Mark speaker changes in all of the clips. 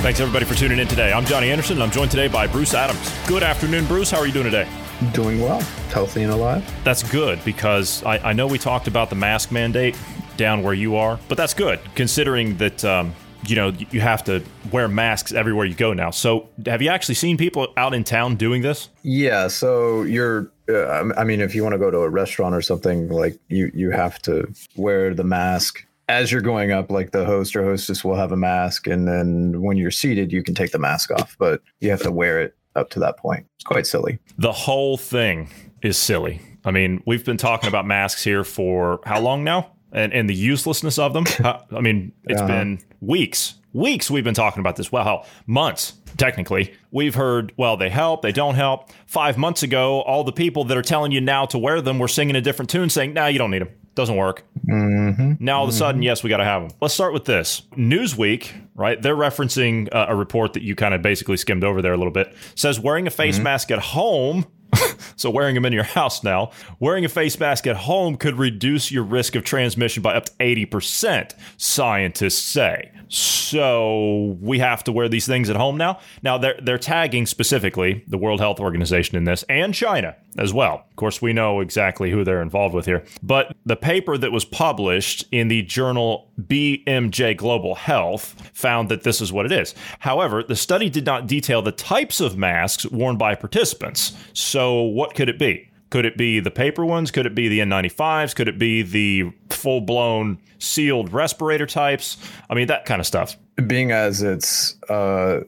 Speaker 1: Thanks everybody for tuning in today. I'm Johnny Anderson and I'm joined today by Bruce Adams. Good afternoon, Bruce. How are you doing today?
Speaker 2: Doing well, healthy and alive.
Speaker 1: That's good because I, I know we talked about the mask mandate down where you are, but that's good considering that um, you know you have to wear masks everywhere you go now. So, have you actually seen people out in town doing this?
Speaker 2: Yeah. So you're. Uh, I mean, if you want to go to a restaurant or something, like you, you have to wear the mask as you're going up, like the host or hostess will have a mask, and then when you're seated, you can take the mask off, but you have to wear it up to that point. It's quite silly.
Speaker 1: The whole thing is silly. I mean, we've been talking about masks here for how long now? And, and the uselessness of them. I mean, it's uh-huh. been weeks, weeks we've been talking about this. Well, hell, months, technically. We've heard, well, they help, they don't help. Five months ago, all the people that are telling you now to wear them were singing a different tune saying, nah, you don't need them. Doesn't work. Mm-hmm. Now all of a sudden, mm-hmm. yes, we got to have them. Let's start with this. Newsweek, right? They're referencing uh, a report that you kind of basically skimmed over there a little bit. Says wearing a face mm-hmm. mask at home so wearing them in your house now, wearing a face mask at home could reduce your risk of transmission by up to 80%, scientists say. So we have to wear these things at home now. Now they're they're tagging specifically the World Health Organization in this and China as well. Of course, we know exactly who they're involved with here. But the paper that was published in the journal BMJ Global Health found that this is what it is. However, the study did not detail the types of masks worn by participants. So what could it be? Could it be the paper ones? Could it be the N95s? Could it be the full blown sealed respirator types? I mean, that kind of stuff.
Speaker 2: Being as it's uh,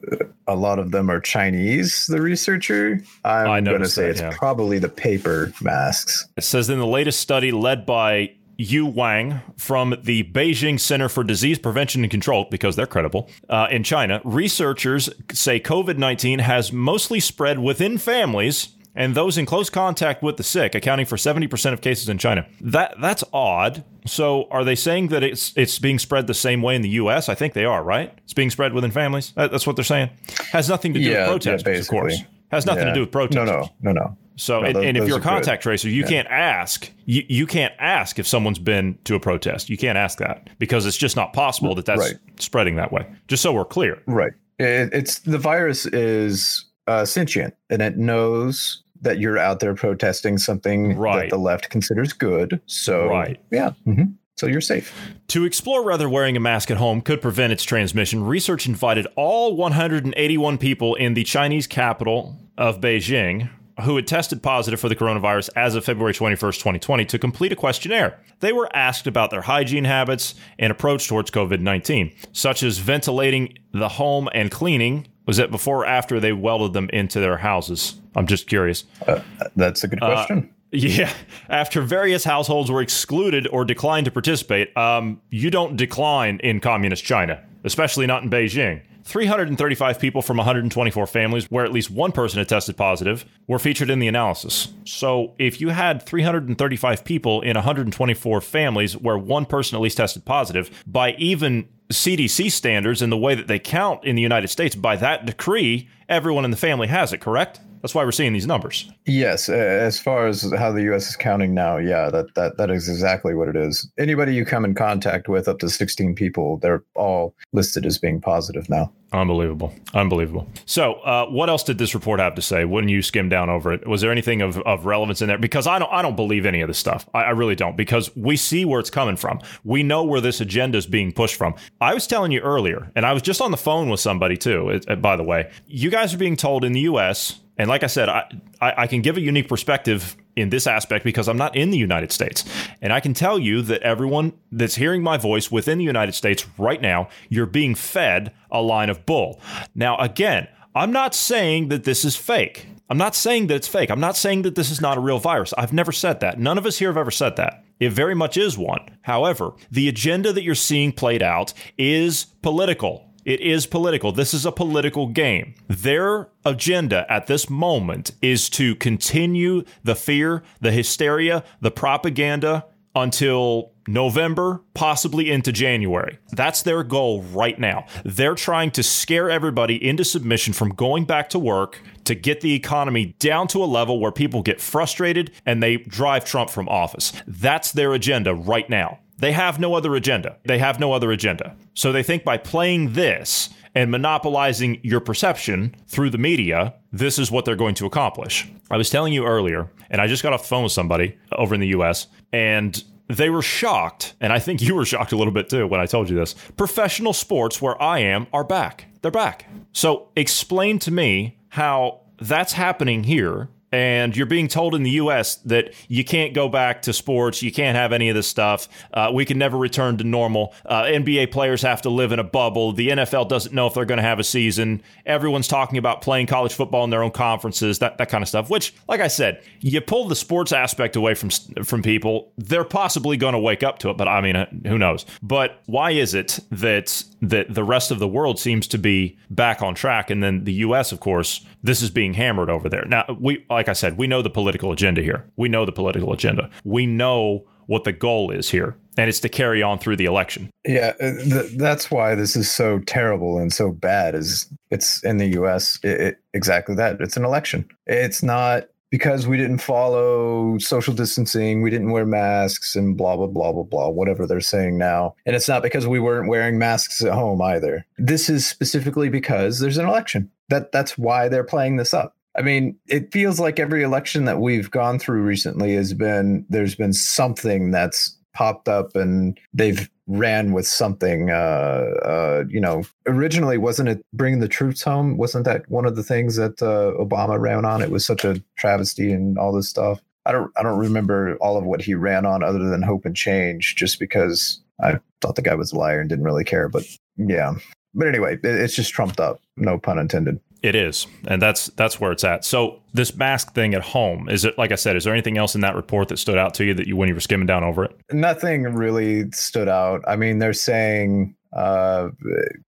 Speaker 2: a lot of them are Chinese, the researcher, I'm going to say that, it's yeah. probably the paper masks.
Speaker 1: It says in the latest study led by Yu Wang from the Beijing Center for Disease Prevention and Control, because they're credible, uh, in China, researchers say COVID 19 has mostly spread within families and those in close contact with the sick, accounting for 70% of cases in China. That that's odd. So are they saying that it's it's being spread the same way in the US? I think they are, right? It's being spread within families. That's what they're saying. Has nothing to do yeah, with protesters, yeah, of course. Has nothing yeah. to do with protesters.
Speaker 2: No, no, no, no.
Speaker 1: So, no, and, those, and, if you're a contact good. tracer, you can't ask. You, you can't ask if someone's been to a protest. You can't ask that because it's just not possible that that's right. spreading that way. Just so we're clear.
Speaker 2: Right. It, it's the virus is uh, sentient and it knows that you're out there protesting something right. that the left considers good. So, right. yeah. Mm-hmm. So you're safe.
Speaker 1: To explore whether wearing a mask at home could prevent its transmission, research invited all 181 people in the Chinese capital of Beijing who had tested positive for the coronavirus as of February 21st, 2020, to complete a questionnaire. They were asked about their hygiene habits and approach towards COVID 19, such as ventilating the home and cleaning. Was it before or after they welded them into their houses? I'm just curious. Uh,
Speaker 2: that's a good uh, question. Uh,
Speaker 1: yeah. After various households were excluded or declined to participate, um, you don't decline in communist China, especially not in Beijing. 335 people from 124 families where at least one person had tested positive were featured in the analysis. So if you had 335 people in 124 families where one person at least tested positive, by even CDC standards and the way that they count in the United States, by that decree, everyone in the family has it, correct? That's why we're seeing these numbers.
Speaker 2: Yes, as far as how the U.S. is counting now, yeah, that that that is exactly what it is. Anybody you come in contact with, up to 16 people, they're all listed as being positive now.
Speaker 1: Unbelievable, unbelievable. So, uh, what else did this report have to say? When you skim down over it, was there anything of, of relevance in there? Because I don't, I don't believe any of this stuff. I, I really don't. Because we see where it's coming from. We know where this agenda is being pushed from. I was telling you earlier, and I was just on the phone with somebody too. It, by the way, you guys are being told in the U.S and like I said, I, I, I, can give a unique perspective in this aspect because I'm not in the United States. And I can tell you that everyone that's hearing my voice within the United States right now, you're being fed a line of bull. Now, again, I'm not saying that this is fake. I'm not saying that it's fake. I'm not saying that this is not a real virus. I've never said that. None of us here have ever said that. It very much is one. However, the agenda that you're seeing played out is political it is political. This is a political game. Their agenda at this moment is to continue the fear, the hysteria, the propaganda until November, possibly into January. That's their goal right now. They're trying to scare everybody into submission from going back to work to get the economy down to a level where people get frustrated and they drive Trump from office. That's their agenda right now. They have no other agenda. They have no other agenda. So they think by playing this and monopolizing your perception through the media, this is what they're going to accomplish. I was telling you earlier, and I just got off the phone with somebody over in the US, and they were shocked, and I think you were shocked a little bit too when I told you this. Professional sports, where I am, are back. They're back. So explain to me how that's happening here and you're being told in the U.S. that you can't go back to sports, you can't have any of this stuff. Uh, we can never return to normal. Uh, NBA players have to live in a bubble. The NFL doesn't know if they're going to have a season. Everyone's talking about playing college football in their own conferences, that that kind of stuff. Which, like I said, you pull the sports aspect away from from people, they're possibly going to wake up to it. But I mean, uh, who knows? But why is it that that the rest of the world seems to be back on track, and then the U.S. of course this is being hammered over there. Now, we, like I said, we know the political agenda here. We know the political agenda. We know what the goal is here, and it's to carry on through the election.
Speaker 2: Yeah, uh, th- that's why this is so terrible and so bad. Is it's in the U.S. It, it, exactly that. It's an election. It's not because we didn't follow social distancing, we didn't wear masks, and blah, blah, blah, blah, blah, whatever they're saying now. And it's not because we weren't wearing masks at home either. This is specifically because there's an election. That That's why they're playing this up. I mean, it feels like every election that we've gone through recently has been there's been something that's popped up and they've ran with something uh uh you know originally wasn't it bringing the troops home? Wasn't that one of the things that uh, obama ran on? It was such a travesty and all this stuff. I don't i don't remember all of what he ran on other than hope and change just because i thought the guy was a liar and didn't really care but yeah. But anyway it, it's just trumped up no pun intended
Speaker 1: it is, and that's that's where it's at. So this mask thing at home is it? Like I said, is there anything else in that report that stood out to you that you when you were skimming down over it?
Speaker 2: Nothing really stood out. I mean, they're saying uh,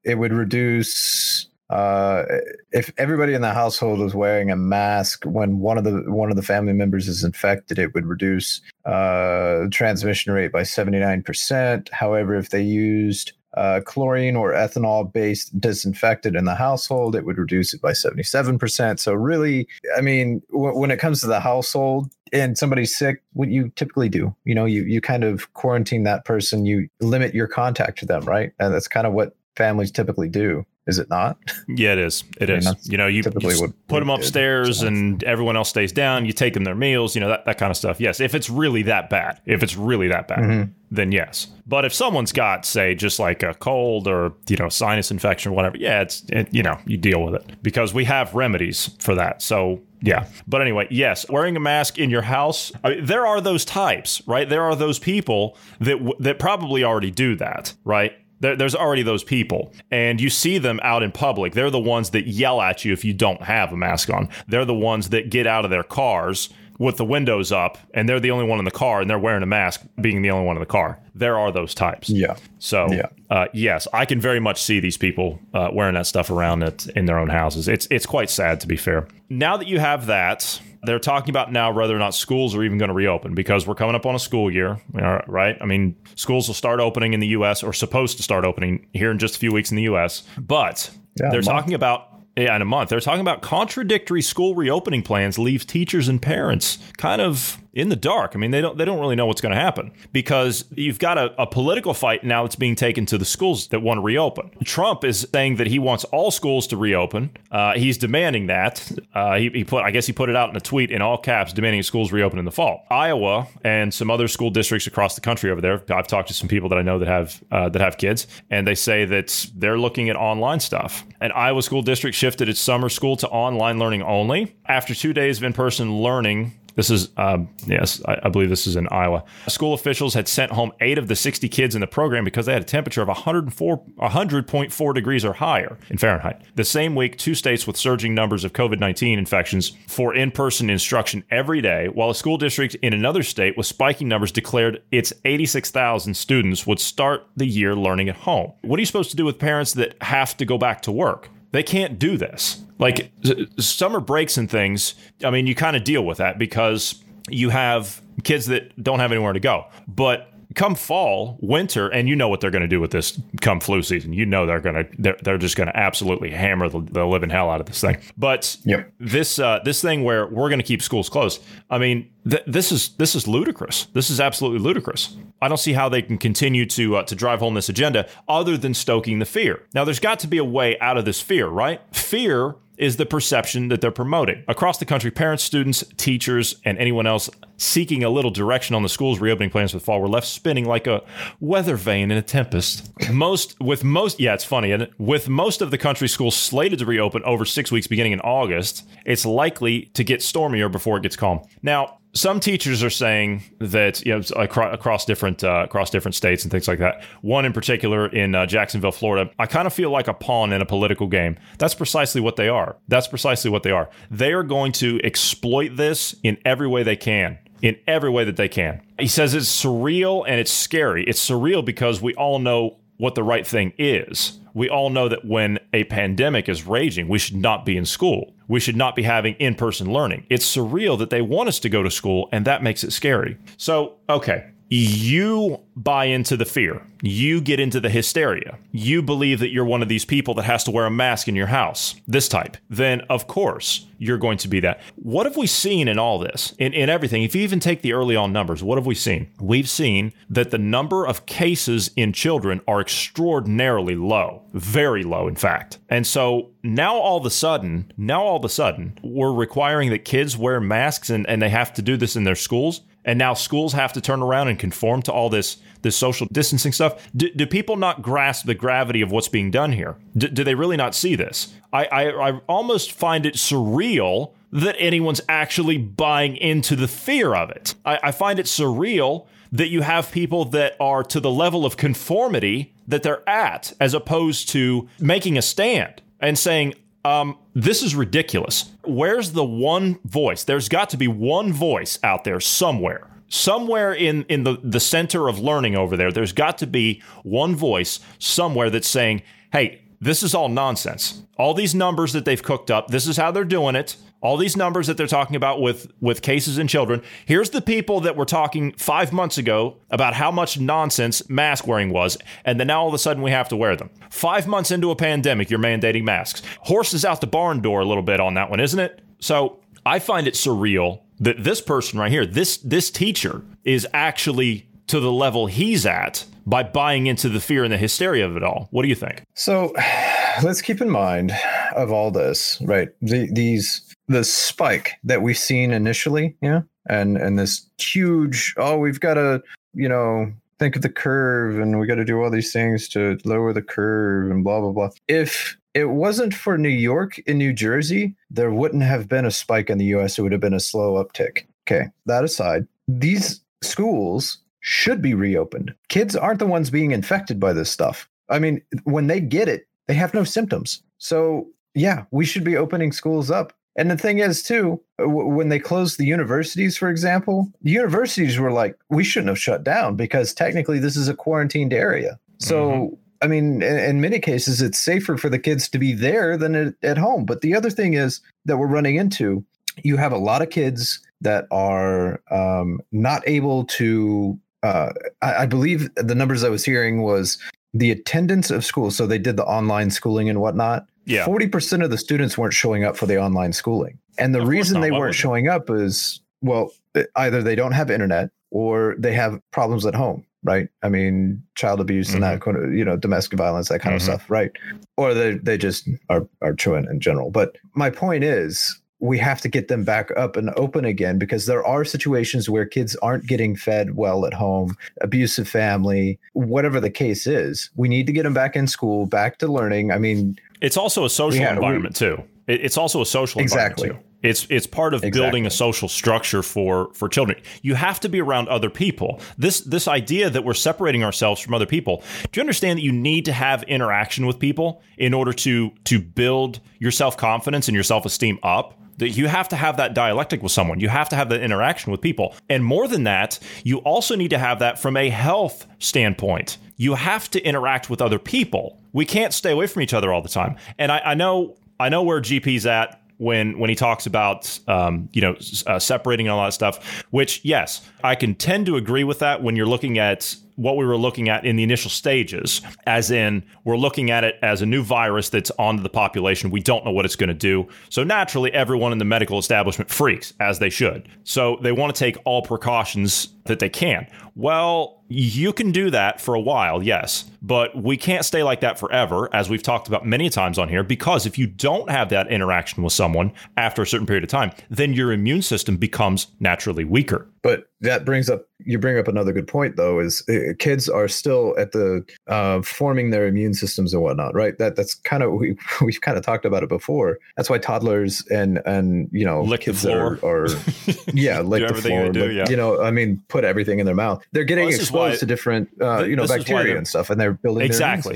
Speaker 2: it would reduce uh, if everybody in the household is wearing a mask when one of the one of the family members is infected, it would reduce uh, transmission rate by seventy nine percent. However, if they used uh, chlorine or ethanol based disinfectant in the household, it would reduce it by 77%. So, really, I mean, w- when it comes to the household and somebody's sick, what you typically do, you know, you, you kind of quarantine that person, you limit your contact to them, right? And that's kind of what families typically do. Is it not?
Speaker 1: Yeah, it is. It I mean, is. You know, you, you put them upstairs did, and everyone else stays down. You take them their meals, you know, that, that kind of stuff. Yes, if it's really that bad, if it's really that bad, mm-hmm. then yes. But if someone's got, say, just like a cold or, you know, sinus infection or whatever, yeah, it's, it, you know, you deal with it because we have remedies for that. So, yeah. But anyway, yes, wearing a mask in your house, I mean, there are those types, right? There are those people that, that probably already do that, right? There, there's already those people, and you see them out in public. They're the ones that yell at you if you don't have a mask on. They're the ones that get out of their cars with the windows up, and they're the only one in the car, and they're wearing a mask, being the only one in the car. There are those types.
Speaker 2: Yeah.
Speaker 1: So, yeah. Uh, yes, I can very much see these people uh, wearing that stuff around it in their own houses. It's it's quite sad, to be fair. Now that you have that, they're talking about now whether or not schools are even going to reopen because we're coming up on a school year, right? I mean, schools will start opening in the U.S. or supposed to start opening here in just a few weeks in the U.S. But yeah, they're talking about in a month. They're talking about contradictory school reopening plans leave teachers and parents kind of in the dark. I mean, they don't they don't really know what's going to happen because you've got a, a, political fight now that's being taken to the schools that want to reopen. Trump is saying that he wants all schools to reopen. Uh, he's demanding that. Uh, he, he, put I guess he put it out in a tweet in all caps, demanding schools reopen in the fall. Iowa and some other school districts across the country over there. I've talked to some people that I know that have uh, that have kids, and they say that they're looking at online stuff. An Iowa school district shifted its summer school to online learning only after two days of in person learning This is, um, yes, I, I, believe this is in Iowa. School officials had sent home eight of the 60 kids in the program because they had a temperature of 104, 100.4 degrees or higher in Fahrenheit. The same week, two states with surging numbers of COVID 19 infections for in person instruction every day, while a school district in another state with spiking numbers declared its 86,000 students would start the year learning at home. What are you supposed to do with parents that have to go back to work? They can't do this. Like summer breaks and things, I mean, you kind of deal with that because you have kids that don't have anywhere to go. But come fall, winter, and you know what they're going to do with this come flu season. You know they're going to they're, they're just going to absolutely hammer the, the, living hell out of this thing. But yep. this uh, this thing where we're going to keep schools closed. I mean, th- this is this is ludicrous. This is absolutely ludicrous. I don't see how they can continue to uh, to drive home this agenda other than stoking the fear. Now, there's got to be a way out of this fear, right? Fear is the perception that they're promoting. Across the country, parents, students, teachers, and anyone else seeking a little direction on the school's reopening plans for the fall were left spinning like a weather vane in a tempest. Most with most yeah, it's funny, and with most of the country schools slated to reopen over six weeks beginning in August, it's likely to get stormier before it gets calm. Now, some teachers are saying that you know across, across different uh, across different states and things like that. One in particular in uh, Jacksonville, Florida. I kind of feel like a pawn in a political game. That's precisely what they are. That's precisely what they are. They are going to exploit this in every way they can. In every way that they can. He says it's surreal and it's scary. It's surreal because we all know what the right thing is. We all know that when a pandemic is raging, we should not be in school. We should not be having in person learning. It's surreal that they want us to go to school, and that makes it scary. So, okay, you buy into the fear. You get into the hysteria. You believe that you're one of these people that has to wear a mask in your house, this type. Then, of course, you're going to be that. What have we seen in all this, in, in everything? If you even take the early on numbers, what have we seen? We've seen that the number of cases in children are extraordinarily low, very low, in fact. And so now all of a sudden, now all of a sudden, we're requiring that kids wear masks and, and they have to do this in their schools and now schools have to turn around and conform to all this this social distancing stuff. Do, do people not grasp the gravity of what's being done here? Do, do they really not see this? I, I, I almost find it surreal that anyone's actually buying into the fear of it. I, I find it surreal that you have people that are to the level of conformity that they're at, as opposed to making a stand and saying, um, this is ridiculous. Where's the one voice? There's got to be one voice out there somewhere. Somewhere in, in the, the center of learning over there, there's got to be one voice somewhere that's saying, hey, this is all nonsense. All these numbers that they've cooked up, this is how they're doing it all these numbers that they're talking about with with cases in children. Here's the people that were talking five months ago about how much nonsense mask wearing was, and then now all of a sudden we have to wear them. Five months into a pandemic, you're mandating masks. Horses out the barn door a little bit on that one, isn't it? So I find it surreal that this person right here, this this teacher, is actually to the level he's at by buying into the fear and the hysteria of it all. What do you think?
Speaker 2: So let's keep in mind of all this, right? The, these the spike that we've seen initially, yeah, and and this huge oh we've got to you know think of the curve and we got to do all these things to lower the curve and blah blah blah. If it wasn't for New York and New Jersey, there wouldn't have been a spike in the US. It would have been a slow uptick. Okay, that aside, these schools should be reopened. Kids aren't the ones being infected by this stuff. I mean, when they get it, they have no symptoms. So, yeah, we should be opening schools up and the thing is, too, w- when they closed the universities, for example, the universities were like, we shouldn't have shut down because technically this is a quarantined area. So, mm-hmm. I mean, in, in, many cases, it's safer for the kids to be there than at, at home. But the other thing is that we're running into you have a lot of kids that are um, not able to. Uh, I, I believe the numbers I was hearing was the attendance of school. So they did the online schooling and whatnot
Speaker 1: yeah.
Speaker 2: 40% of the students weren't showing up for the online schooling. And the of reason they weren't showing up is, well, either they don't have internet or they have problems at home, right? I mean, child abuse mm-hmm. and that, mm-hmm. you know, domestic violence, that kind mm-hmm. of stuff, right? Or they, they just are, are truant in general. But my point is, we have to get them back up and open again because there are situations where kids aren't getting fed well at home, abusive family, whatever the case is. We need to get them back in school, back to learning. I mean,
Speaker 1: it's also a social environment we, too. It's also a social exactly. environment too. It's it's part of exactly. building a social structure for for children. You have to be around other people. This this idea that we're separating ourselves from other people. Do you understand that you need to have interaction with people in order to to build your self confidence and your self esteem up? that you have to have that dialectic with someone. You have to have that interaction with people. And more than that, you also need to have that from a health standpoint. You have to interact with other people. We can't stay away from each other all the time. And I, I know I know where GP's at when when he talks about um, you know uh, separating and all that stuff. Which yes, I can tend to agree with that when you're looking at what we were looking at in the initial stages, as in we're looking at it as a new virus that's onto the population. We don't know what it's going to do. So naturally, everyone in the medical establishment freaks, as they should. So they want to take all precautions that they can. Well, you can do that for a while, yes, but we can't stay like that forever, as we've talked about many times on here, because if you don't have that interaction with someone after a certain period of time, then your immune system becomes naturally weaker.
Speaker 2: But that brings up you bring up another good point though is uh, kids are still at the uh, forming their immune systems and whatnot right that that's kind of we, we've kind of talked about it before that's why toddlers and and you know
Speaker 1: lick kids are,
Speaker 2: are yeah lick the floor do, yeah. you know i mean put everything in their mouth. They're getting well, exposed why, to different uh, you know bacteria and stuff and they're building
Speaker 1: exactly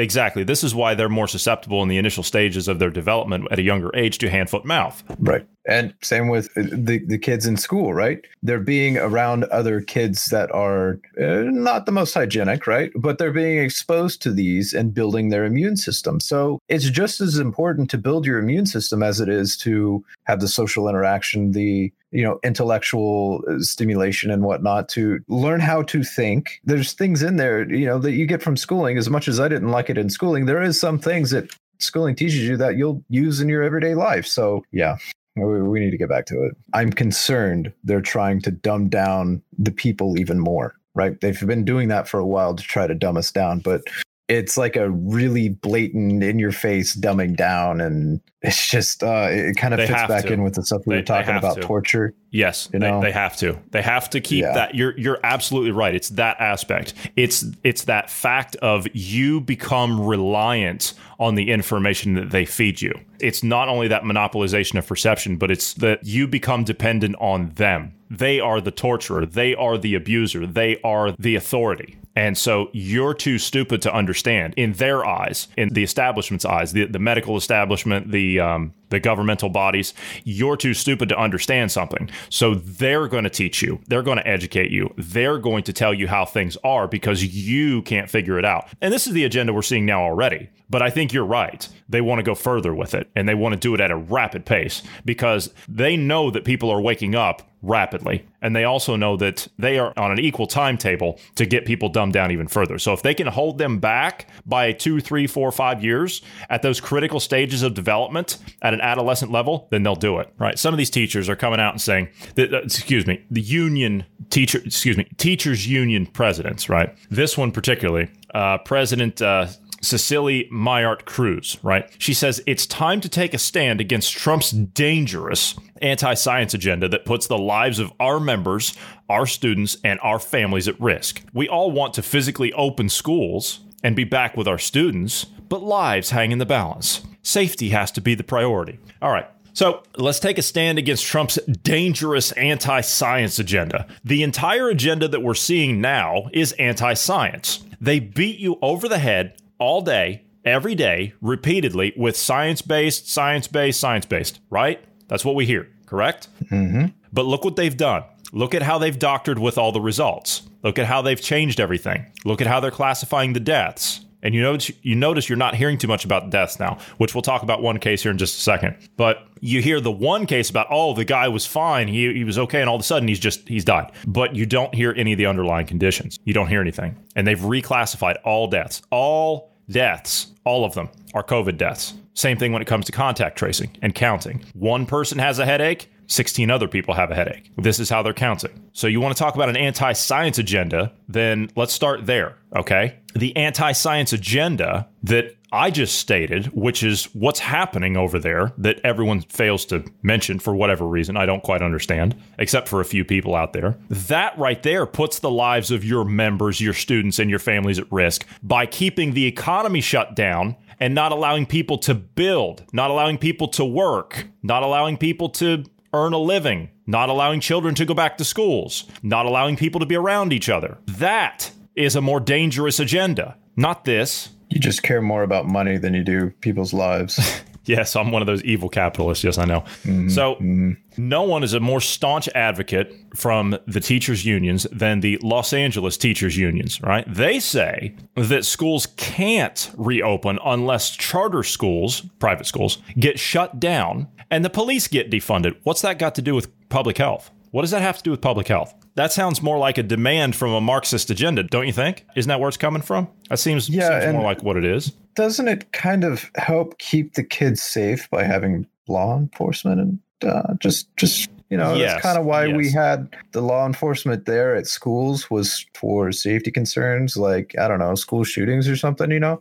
Speaker 1: exactly this is why they're more susceptible in the initial stages of their development at a younger age to hand foot mouth
Speaker 2: right and same with the, the kids in school, right? They're being around other kids that are uh, not the most hygienic, right? But they're being exposed to these and building their immune system. So it's just as important to build your immune system as it is to have the social interaction, the you know intellectual uh, stimulation and whatnot to learn how to think there's things in there you know that you get from schooling as much as i didn't like it in schooling there is some things that schooling teaches you that you'll use in your everyday life so yeah we, we need to get back to it. I'm concerned they're trying to dumb down the people even more, right? They've been doing that for a while to try to dumb us down, but it's like a really blatant in your face dumbing down and it's just uh it kind of they fits back to. in with the stuff we they, were talking about to. torture
Speaker 1: yes you know? they, they, have to. They have to keep yeah. that. You're you're absolutely right. It's that aspect. It's it's that fact of you become reliant on the information that they feed you. It's not only that monopolization of perception but it's that you become dependent on them. They are the torturer. They are the abuser. They are the authority. And so you're too stupid to understand. In their eyes, in the establishment's eyes, the, the medical establishment, the um, the governmental bodies, you're too stupid to understand something. So they're going to teach you. They're going to educate you. They're going to tell you how things are because you can't figure it out. And this is the agenda we're seeing now already. But I think you're right. They want to go further with it and they want to do it at a rapid pace because they know that people are waking up rapidly. And they also know that they are on an equal timetable to get people dumbed down even further. So if they can hold them back by two, three, four, five years at those critical stages of development at an adolescent level, then they'll do it. Right. Some of these teachers are coming out and saying that, uh, excuse me, the union teacher, excuse me, teachers union presidents, right? This one particularly, uh, President uh, Cecily Myart Cruz, right? She says it's time to take a stand against Trump's dangerous anti science agenda that puts the lives of our members, our students, and our families at risk. We all want to physically open schools and be back with our students, but lives hang in the balance. Safety has to be the priority. All right. So let's take a stand against Trump's dangerous anti science agenda. The entire agenda that we're seeing now is anti science. They beat you over the head all day, every day, repeatedly with science based, science based, science based, right? That's what we hear, correct?
Speaker 2: Mm-hmm.
Speaker 1: But look what they've done. Look at how they've doctored with all the results. Look at how they've changed everything. Look at how they're classifying the deaths. And you notice you notice you're not hearing too much about deaths now, which we'll talk about one case here in just a second. But you hear the one case about oh the guy was fine, he he was okay, and all of a sudden he's just he's died. But you don't hear any of the underlying conditions. You don't hear anything, and they've reclassified all deaths, all deaths, all of them are COVID deaths. Same thing when it comes to contact tracing and counting. One person has a headache, 16 other people have a headache. This is how they're counting. So you want to talk about an anti science agenda, then let's start there, okay? The anti science agenda that I just stated, which is what's happening over there that everyone fails to mention for whatever reason. I don't quite understand, except for a few people out there. That right there puts the lives of your members, your students, and your families at risk by keeping the economy shut down and not allowing people to build, not allowing people to work, not allowing people to earn a living, not allowing children to go back to schools, not allowing people to be around each other. That is a more dangerous agenda, not this.
Speaker 2: You just care more about money than you do people's lives.
Speaker 1: Yes, I'm one of those evil capitalists. Yes, I know. Mm-hmm. So, mm-hmm. no one is a more staunch advocate from the teachers' unions than the Los Angeles teachers' unions, right? They say that schools can't reopen unless charter schools, private schools, get shut down and the police get defunded. What's that got to do with public health? What does that have to do with public health? That sounds more like a demand from a Marxist agenda, don't you think? Isn't that where it's coming from? That seems, yeah, seems more like what it is.
Speaker 2: Doesn't it kind of help keep the kids safe by having law enforcement and uh, just just you know yes, that's kind of why yes. we had the law enforcement there at schools was for safety concerns like i don't know school shootings or something you know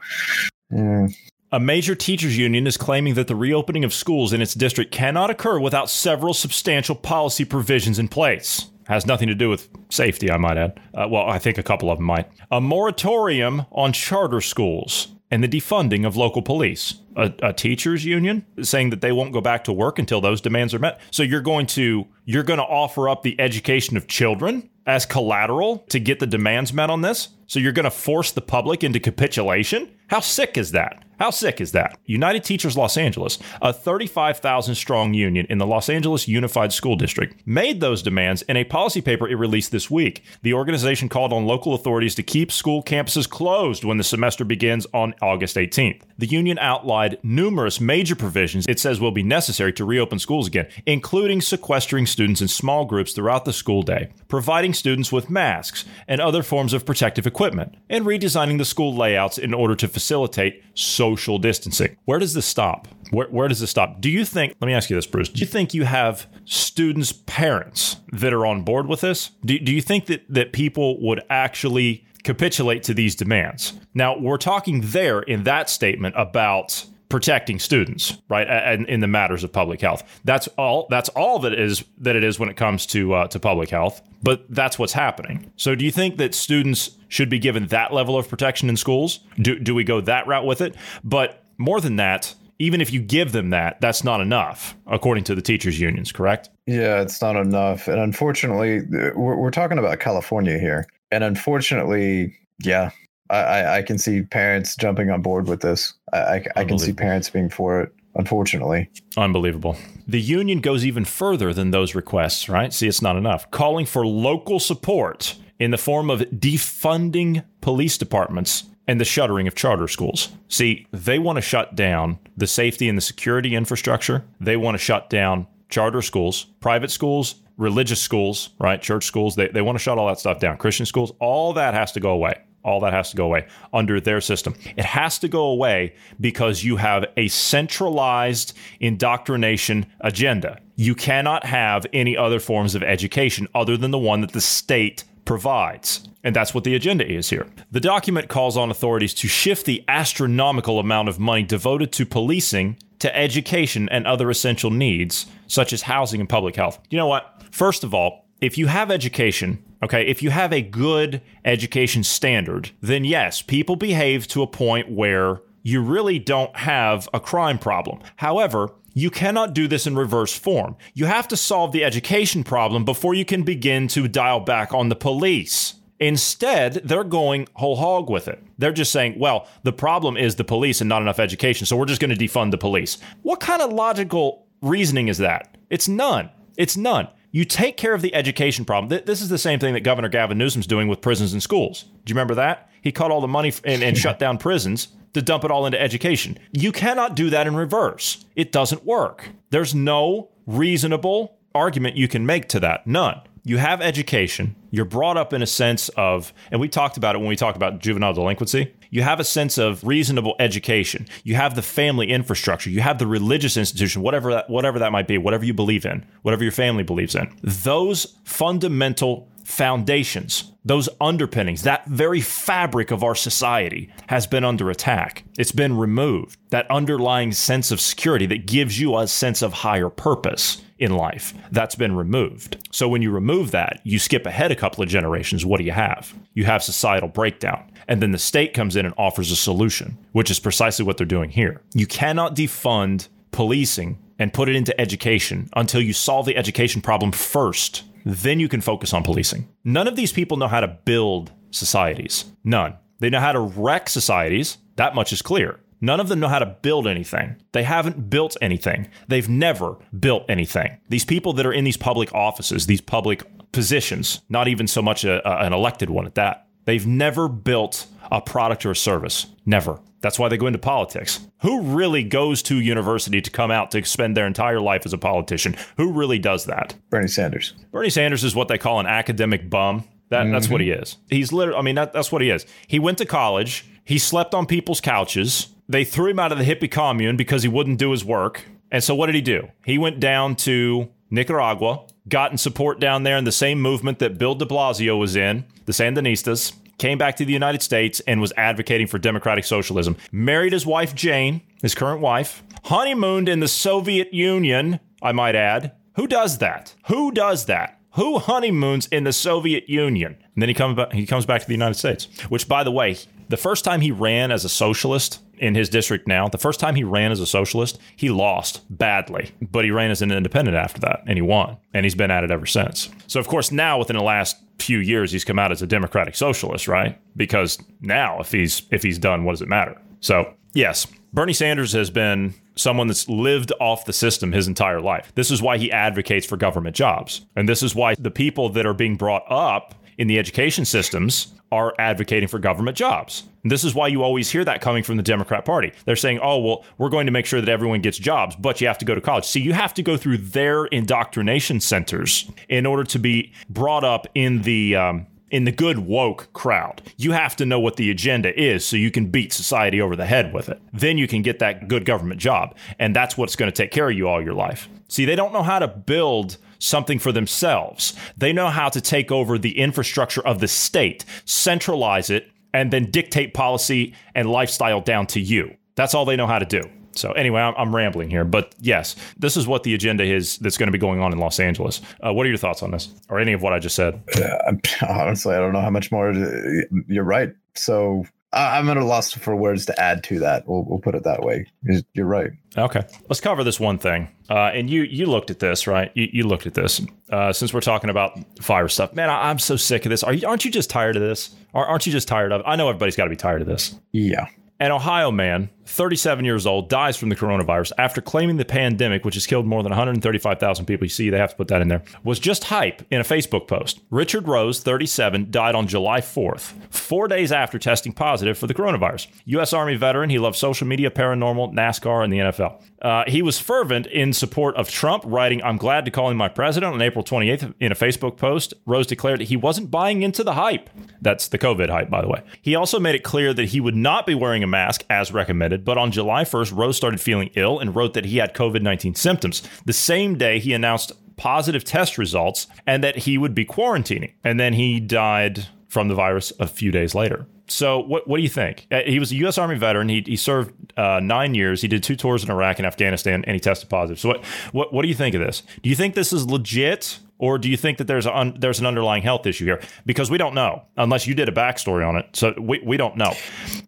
Speaker 1: mm. A major teachers union is claiming that the reopening of schools in its district cannot occur without several substantial policy provisions in place. Has nothing to do with safety, I might add. Uh, well, I think a couple of them might. A moratorium on charter schools and the defunding of local police. A, a, teachers union saying that they won't go back to work until those demands are met. So you're going to you're going to offer up the education of children as collateral to get the demands met on this. So you're going to force the public into capitulation. How sick is that? How sick is that? United Teachers Los Angeles, a 35,000 strong union in the Los Angeles Unified School District, made those demands in a policy paper it released this week. The organization called on local authorities to keep school campuses closed when the semester begins on August 18th. The union outlined numerous major provisions it says will be necessary to reopen schools again, including sequestering students in small groups throughout the school day, providing students with masks and other forms of protective equipment, and redesigning the school layouts in order to facilitate social distancing. Where does this stop? Where, where does this stop? Do you think, let me ask you this, Bruce, do you think you have students' parents that are on board with this? Do, do you think that, that people would actually capitulate to these demands? Now, we're talking there in that statement about protecting students, right, and in the matters of public health. That's all. That's all that is that it is when it comes to uh, to public health. But that's what's happening. So, do you think that students should be given that level of protection in schools? Do do we go that route with it? But more than that, even if you give them that, that's not enough, according to the teachers' unions. Correct?
Speaker 2: Yeah, it's not enough, and unfortunately, we're, we're talking about California here, and unfortunately, yeah, I, I can see parents jumping on board with this. I, I can see parents being for it. Unfortunately,
Speaker 1: unbelievable. The union goes even further than those requests, right? See, it's not enough. Calling for local support in the form of defunding police departments and the shuttering of charter schools. See, they want to shut down the safety and the security infrastructure. They want to shut down charter schools, private schools, religious schools, right? Church schools. They, they want to shut all that stuff down. Christian schools, all that has to go away. All that has to go away under their system. It has to go away because you have a centralized indoctrination agenda. You cannot have any other forms of education other than the one that the state provides. And that's what the agenda is here. The document calls on authorities to shift the astronomical amount of money devoted to policing to education and other essential needs, such as housing and public health. You know what? First of all, if you have education, okay, if you have a good education standard, then yes, people behave to a point where you really don't have a crime problem. However, you cannot do this in reverse form. You have to solve the education problem before you can begin to dial back on the police. Instead, they're going whole hog with it. They're just saying, well, the problem is the police and not enough education, so we're just going to defund the police. What kind of logical reasoning is that? It's none. It's none. You take care of the education problem. This is the same thing that Governor Gavin Newsom's doing with prisons and schools. Do you remember that? He cut all the money and, and shut down prisons to dump it all into education. You cannot do that in reverse. It doesn't work. There's no reasonable argument you can make to that. None you have education, you're brought up in a sense of, and we talked about it when we talked about juvenile delinquency. You have a sense of reasonable education. You have the family infrastructure. You have the religious institution, whatever that, whatever that might be, whatever you believe in, whatever your family believes in. Those fundamental foundations, those underpinnings, that very fabric of our society has been under attack. It's been removed. That underlying sense of security that gives you a sense of higher purpose in life. That's been removed. So when you remove that, you skip ahead a couple of generations. What do you have? You have societal breakdown. And then the state comes in and offers a solution, which is precisely what they're doing here. You cannot defund policing and put it into education until you solve the education problem first. Then you can focus on policing. None of these people know how to build societies. None. They know how to wreck societies. That much is clear. None of them know how to build anything. They haven't built anything. They've never built anything. These people that are in these public offices, these public positions, not even so much a, a, an elected one at that, they've never built a product or a service. Never. That's why they go into politics. Who really goes to university to come out to spend their entire life as a politician? Who really does that?
Speaker 2: Bernie Sanders.
Speaker 1: Bernie Sanders is what they call an academic bum. That, mm-hmm. That's what he is. He's literally, I mean, that, that's what he is. He went to college, he slept on people's couches, they threw him out of the hippie commune because he wouldn't do his work. And so what did he do? He went down to Nicaragua, got in support down there in the same movement that Bill de Blasio was in, the Sandinistas, came back to the United States and was advocating for democratic socialism. Married his wife Jane, his current wife, honeymooned in the Soviet Union, I might add. Who does that? Who does that? Who honeymoons in the Soviet Union? And then he comes back, he comes back to the United States, which by the way, the first time he ran as a socialist in his district now, the first time he ran as a socialist, he lost badly, but he ran as an independent after that and he won. And he's been at it ever since. So, of course, now within the last few years, he's come out as a democratic socialist, right? Because now if he's if he's done, what does it matter? So, yes, Bernie Sanders has been someone that's lived off the system his entire life. This is why he advocates for government jobs. And this is why the people that are being brought up in the education systems are advocating for government jobs. And this is why you always hear that coming from the Democrat Party. They're saying, oh, well, we're going to make sure that everyone gets jobs, but you have to go to college. See, you have to go through their indoctrination centers in order to be brought up in the. Um, in the good woke crowd. You have to know what the agenda is so you can beat society over the head with it. Then you can get that good government job. And that's what's going to take care of you all your life. See, they don't know how to build something for themselves. They know how to take over the infrastructure of the state, centralize it, and then dictate policy and lifestyle down to you. That's all they know how to do. So anyway, I'm, I'm, rambling here, but yes, this is what the agenda is that's going to be going on in Los Angeles. Uh, what are your thoughts on this, or any of what I just said?
Speaker 2: Uh, honestly, I don't know how much more. To, you're right. So I'm at a loss for words to add to that. We'll, we'll put it that way. You're right.
Speaker 1: Okay, let's cover this one thing. Uh, and you you looked at this, right? You, you looked at this. Uh, since we're talking about fire stuff, man, I, am so sick of this. Are you, aren't you just tired of this? Aren't you just tired of? It? I know everybody's got to be tired of this.
Speaker 2: Yeah.
Speaker 1: An Ohio man 37 years old, dies from the coronavirus after claiming the pandemic, which has killed more than 135,000 people. You see, they have to put that in there. Was just hype in a Facebook post. Richard Rose, 37, died on July 4th, four days after testing positive for the coronavirus. U.S. Army veteran, he loved social media, paranormal, NASCAR, and the NFL. Uh, he was fervent in support of Trump, writing, I'm glad to call him my president on April 28th in a Facebook post. Rose declared that he wasn't buying into the hype. That's the COVID hype, by the way. He also made it clear that he would not be wearing a mask as recommended but on July 1st, Rose started feeling ill and wrote that he had COVID 19 symptoms. The same day, he announced positive test results and that he would be quarantining. And then he died from the virus a few days later. So, what, what do you think? Uh, he was a U.S. Army veteran. He, he served uh, nine years. He did two tours in Iraq and Afghanistan, and he tested positive. So, what, what, what do you think of this? Do you think this is legit, or do you think that there's a un, there's an underlying health issue here? Because we don't know unless you did a backstory on it. So we, we don't know.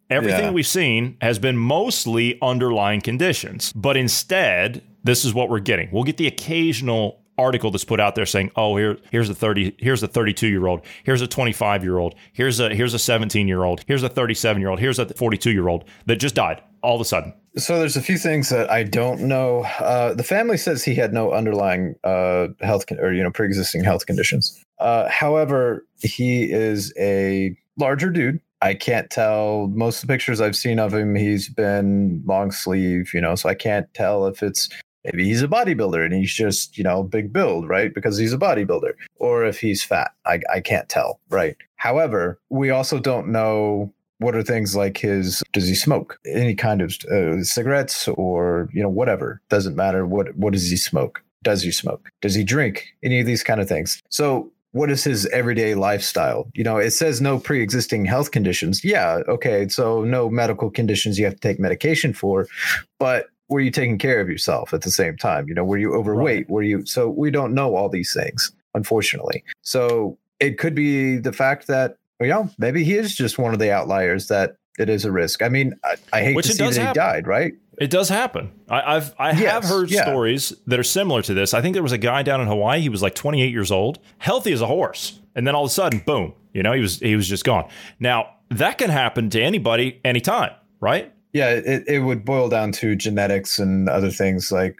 Speaker 1: Everything yeah. we've seen has been mostly underlying conditions, but instead, this is what we're getting. We'll get the occasional article that's put out there saying, "Oh, here here's a 30 here's a 32 year old, here's a 25 year old, here's a here's a 17 year old, here's a 37 year old, here's a 42 year old that just died all of a sudden."
Speaker 2: So there's a few things that I don't know. Uh, the family says he had no underlying uh, health con- or you know pre-existing health conditions. Uh, however, he is a larger dude. I can't tell. Most of the pictures I've seen of him, he's been long sleeve, you know, so I can't tell if it's maybe he's a bodybuilder and he's just you know big build right? Because he's a bodybuilder. Or if he's fat i, I can't tell right? However we also don't know what are things like his does he smoke? Any kind of uh, cigarettes or you know whatever. Doesn't matter what what does he smoke? Does he smoke? Does he drink? Any of these kind of things. So what is his everyday lifestyle? You know it says no pre-existing health conditions. Yeah okay so no medical conditions you have to take medication for but were you taking care of yourself at the same time? You know, were you overweight? Right. Were you so we don't know all these things, unfortunately. So it could be the fact that you know maybe he is just one of the outliers that it is a risk. I mean, I, I hate Which to see that happen. he died, right?
Speaker 1: It does happen. I, have I yes, have heard yeah. stories that are similar to this. I think there was a guy down in Hawaii. He was like 28 years old, healthy as a horse, and then all of a sudden, boom! You know, he was he was just gone. Now that can happen to anybody, anytime, right?
Speaker 2: Yeah, it, it would boil down to genetics and other things. Like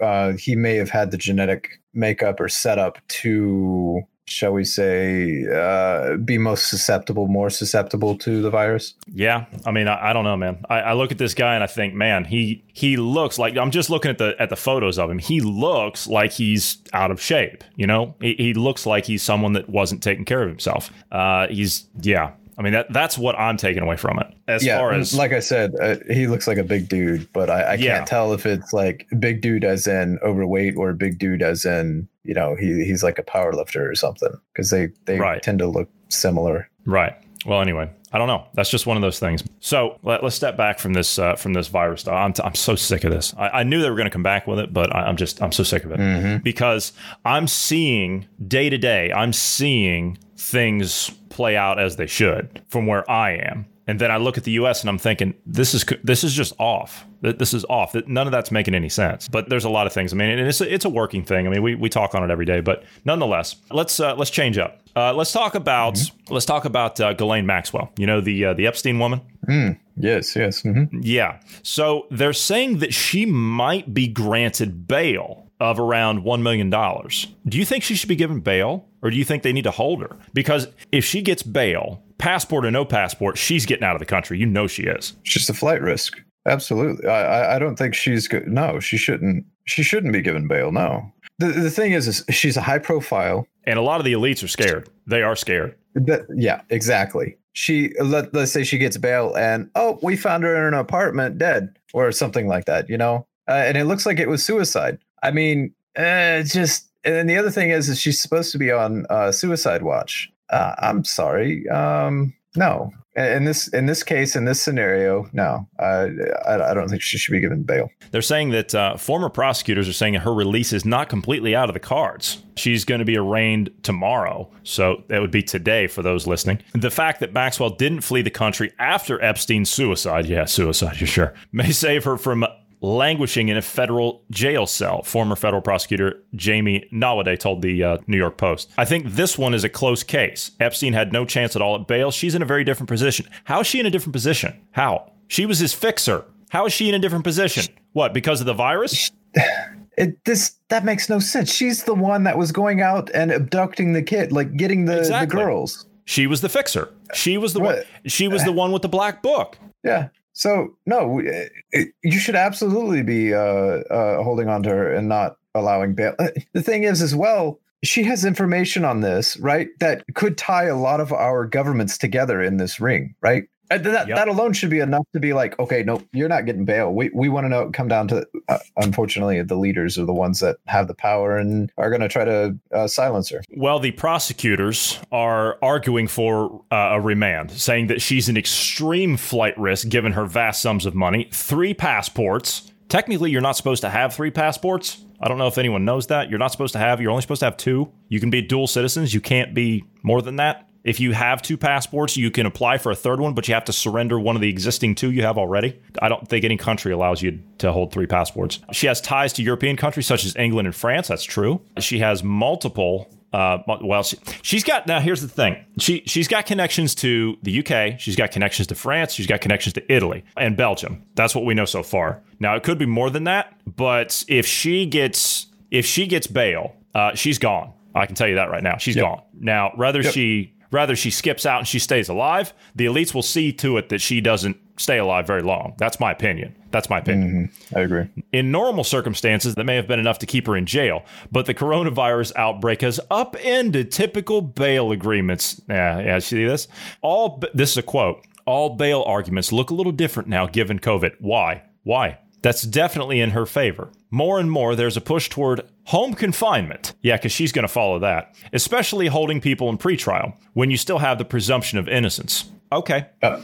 Speaker 2: uh, he may have had the genetic makeup or setup to shall we say, uh, be most susceptible, more susceptible to the virus?
Speaker 1: Yeah, I mean, I, I don't know, man. I, I, look at this guy and I think, man, he he looks like I'm just looking at the at the photos of him. He looks like he's out of shape. You know, he, he looks like he's someone that wasn't taking care of himself. Uh, he's yeah, I mean that that's what I'm taking away from it. As
Speaker 2: yeah,
Speaker 1: far as
Speaker 2: like I said, uh, he looks like a big dude, but I, I yeah. can't tell if it's like big dude as in overweight or big dude as in you know he he's like a power lifter or something because they they right. tend to look similar.
Speaker 1: Right. Well, anyway, I don't know. That's just one of those things. So let, us step back from this uh, from this virus. I'm, t- I'm so sick of this. I, I knew they were going to come back with it, but I, am just I'm so sick of it mm-hmm. because I'm seeing day to day. I'm seeing things play out as they should from where I am. And then I look at the U.S. and I'm thinking, this is this is just off. This is off. None of that's making any sense. But there's a lot of things. I mean, and it's a, it's a working thing. I mean, we, we talk on it every day. But nonetheless, let's uh, let's change up. Uh, let's talk about mm-hmm. let's talk about uh, Ghislaine Maxwell. You know the uh, the Epstein woman.
Speaker 2: Mm, yes, yes. Mm-hmm.
Speaker 1: Yeah. So they're saying that she might be granted bail of around $1 million. Do you think she should be given bail or do you think they need to hold her? Because if she gets bail, passport or no passport, she's getting out of the country. You know she is.
Speaker 2: She's a flight risk. Absolutely. I, I don't think she's good. No, she shouldn't. She shouldn't be given bail. No. The, the thing is, is, she's a high profile.
Speaker 1: And a lot of the elites are scared. They are scared.
Speaker 2: Yeah, exactly. She let, let's say she gets bail and oh, we found her in an apartment dead or something like that, you know? Uh, and it looks like it was suicide. I mean, uh, just and then the other thing is, is she's supposed to be on uh, suicide watch. Uh, I'm sorry, um, no. In this in this case, in this scenario, no, I, I don't think she should be given bail.
Speaker 1: They're saying that uh, former prosecutors are saying that her release is not completely out of the cards. She's going to be arraigned tomorrow, so that would be today for those listening. The fact that Maxwell didn't flee the country after Epstein's suicide, yeah, suicide, you're sure, may save her from languishing in a federal jail cell, former federal prosecutor Jamie Nawaday told the uh, New York Post. I think this one is a close case. Epstein had no chance at all at bail. She's in a very different position. How is she in a different position? How? She was his fixer. How is she in a different position? What, because of the virus?
Speaker 2: It this that makes no sense. She's the one that was going out and abducting the kid, like getting the, exactly. the girls.
Speaker 1: She was the fixer. She was the what? one. She was the one with the black book.
Speaker 2: Yeah. So no, it, you should absolutely be uh, uh, holding on to her and not allowing bail. Uh, the thing is, as well, she has information on this, right? That could tie a lot of our governments together in this ring, right? That, yep. that alone should be enough to be like, okay, no, you're not getting bail. We we want to know. Come down to, uh, unfortunately, the leaders are the ones that have the power and are going to try to uh, silence her.
Speaker 1: Well, the prosecutors are arguing for uh, a remand, saying that she's an extreme flight risk given her vast sums of money, three passports. Technically, you're not supposed to have three passports. I don't know if anyone knows that. You're not supposed to have. You're only supposed to have two. You can be dual citizens. You can't be more than that. If you have two passports, you can apply for a third one, but you have to surrender one of the existing two you have already. I don't think any country allows you to hold three passports. She has ties to European countries such as England and France. That's true. She has multiple uh, well, she, has got now. Here's the thing: she she's got connections to the UK. She's got connections to France. She's got connections to Italy and Belgium. That's what we know so far. Now it could be more than that, but if she gets if she gets bail, uh, she's gone. I can tell you that right now. She's yep. gone. Now, whether yep. she Rather, she skips out and she stays alive. The elites will see to it that she doesn't stay alive very long. That's my opinion. That's my opinion.
Speaker 2: Mm-hmm. I agree.
Speaker 1: In normal circumstances, that may have been enough to keep her in jail, but the coronavirus outbreak has upended typical bail agreements. Yeah, yeah. See this? All this is a quote. All bail arguments look a little different now, given COVID. Why? Why? That's definitely in her favor. More and more, there's a push toward home confinement. Yeah, because she's going to follow that, especially holding people in pretrial when you still have the presumption of innocence. Okay. Uh,